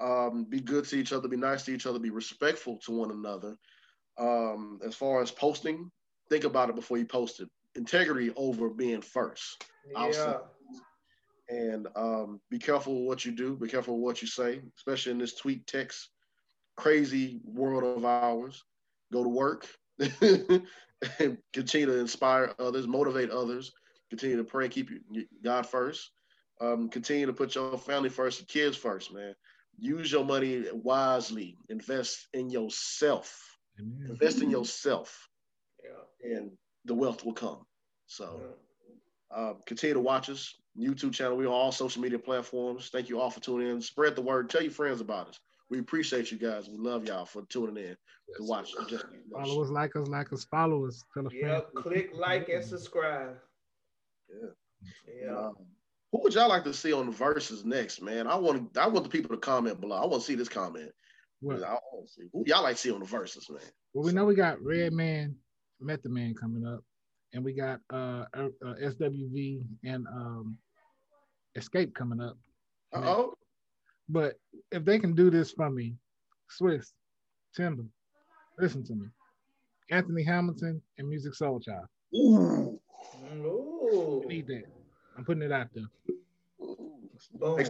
Um, be good to each other, be nice to each other, be respectful to one another. Um, as far as posting, think about it before you post it. Integrity over being first. Yeah. And um, be careful what you do. Be careful what you say, especially in this tweet text crazy world of ours. Go to work and continue to inspire others, motivate others. Continue to pray, keep God first. Um, continue to put your family first, your kids first, man. Use your money wisely. Invest in yourself. Amen. Invest in yourself. Yeah. And the wealth will come. So uh, continue to watch us. YouTube channel. We're on all social media platforms. Thank you all for tuning in. Spread the word. Tell your friends about us. We appreciate you guys. We love y'all for tuning in yes. to watch. Just, follow us, like us, like us, follow us. Tell a friend. click like and subscribe. Yeah. Yeah. Um, who would y'all like to see on the Verzuz next, man? I want I want the people to comment below. I want to see this comment. What? I want to see who y'all like to see on the Verzuz, man. Well, we know we got Redman, Method Man coming up, and we got uh, uh, uh SWV and um, Xscape coming up. Oh. But if they can do this for me, Swizz, Timber, listen to me. Anthony Hamilton and Musiq Soulchild. Ooh. Ooh. need that. I'm putting it out there. Boom. Make,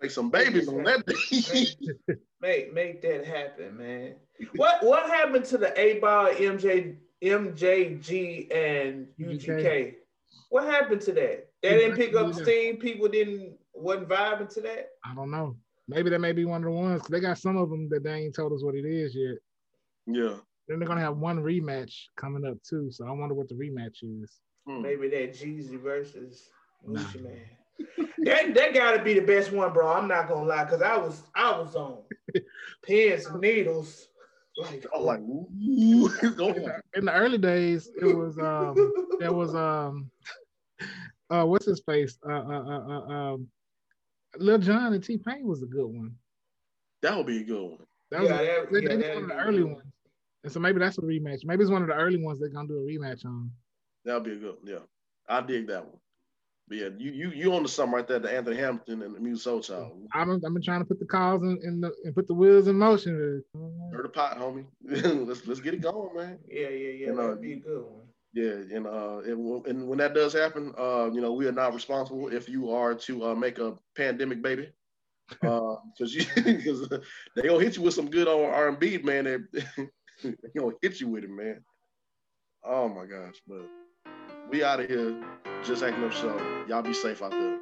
make some babies on that make, make that happen, man. What what happened to the 8Ball MJ MJG and UGK? What happened to that? They didn't pick up steam. People didn't wasn't vibing to that. I don't know. Maybe that may be one of the ones. They got some of them that they ain't told us what it is yet. Yeah. Then they're gonna have one rematch coming up too. So I wonder what the rematch is. Hmm. Maybe that Jeezy versus Gucci nah. Man. that that gotta be the best one, bro. I'm not gonna lie, cause I was I was on pins and needles. Like, I'm like, ooh. in the early days, it was um there was um uh what's his face? Uh uh uh, uh um Lil Jon and T Pain was a good one. That would be a good one. That was yeah, a, that, they, yeah, one of the early ones. And so maybe that's a rematch. Maybe it's one of the early ones they're gonna do a rematch on. That'll be a good one. Yeah. I dig that one. But yeah, you you you on the something right there, the Anthony Hamilton and the Musiq Soulchild. I've been, I've been trying to put the cars in, in the and put the wheels in motion. Stir the pot, homie. let's let's get it going, man. Yeah, yeah, yeah. And, uh, That'd be a good one. Yeah, and uh, and, and when that does happen, uh, you know, we are not responsible if you are to uh, make a pandemic baby, uh, because you because they gonna hit you with some good old R and B, man. They, they gonna hit you with it, man. Oh my gosh, but we out of here. Just acting up show. Y'all be safe out there.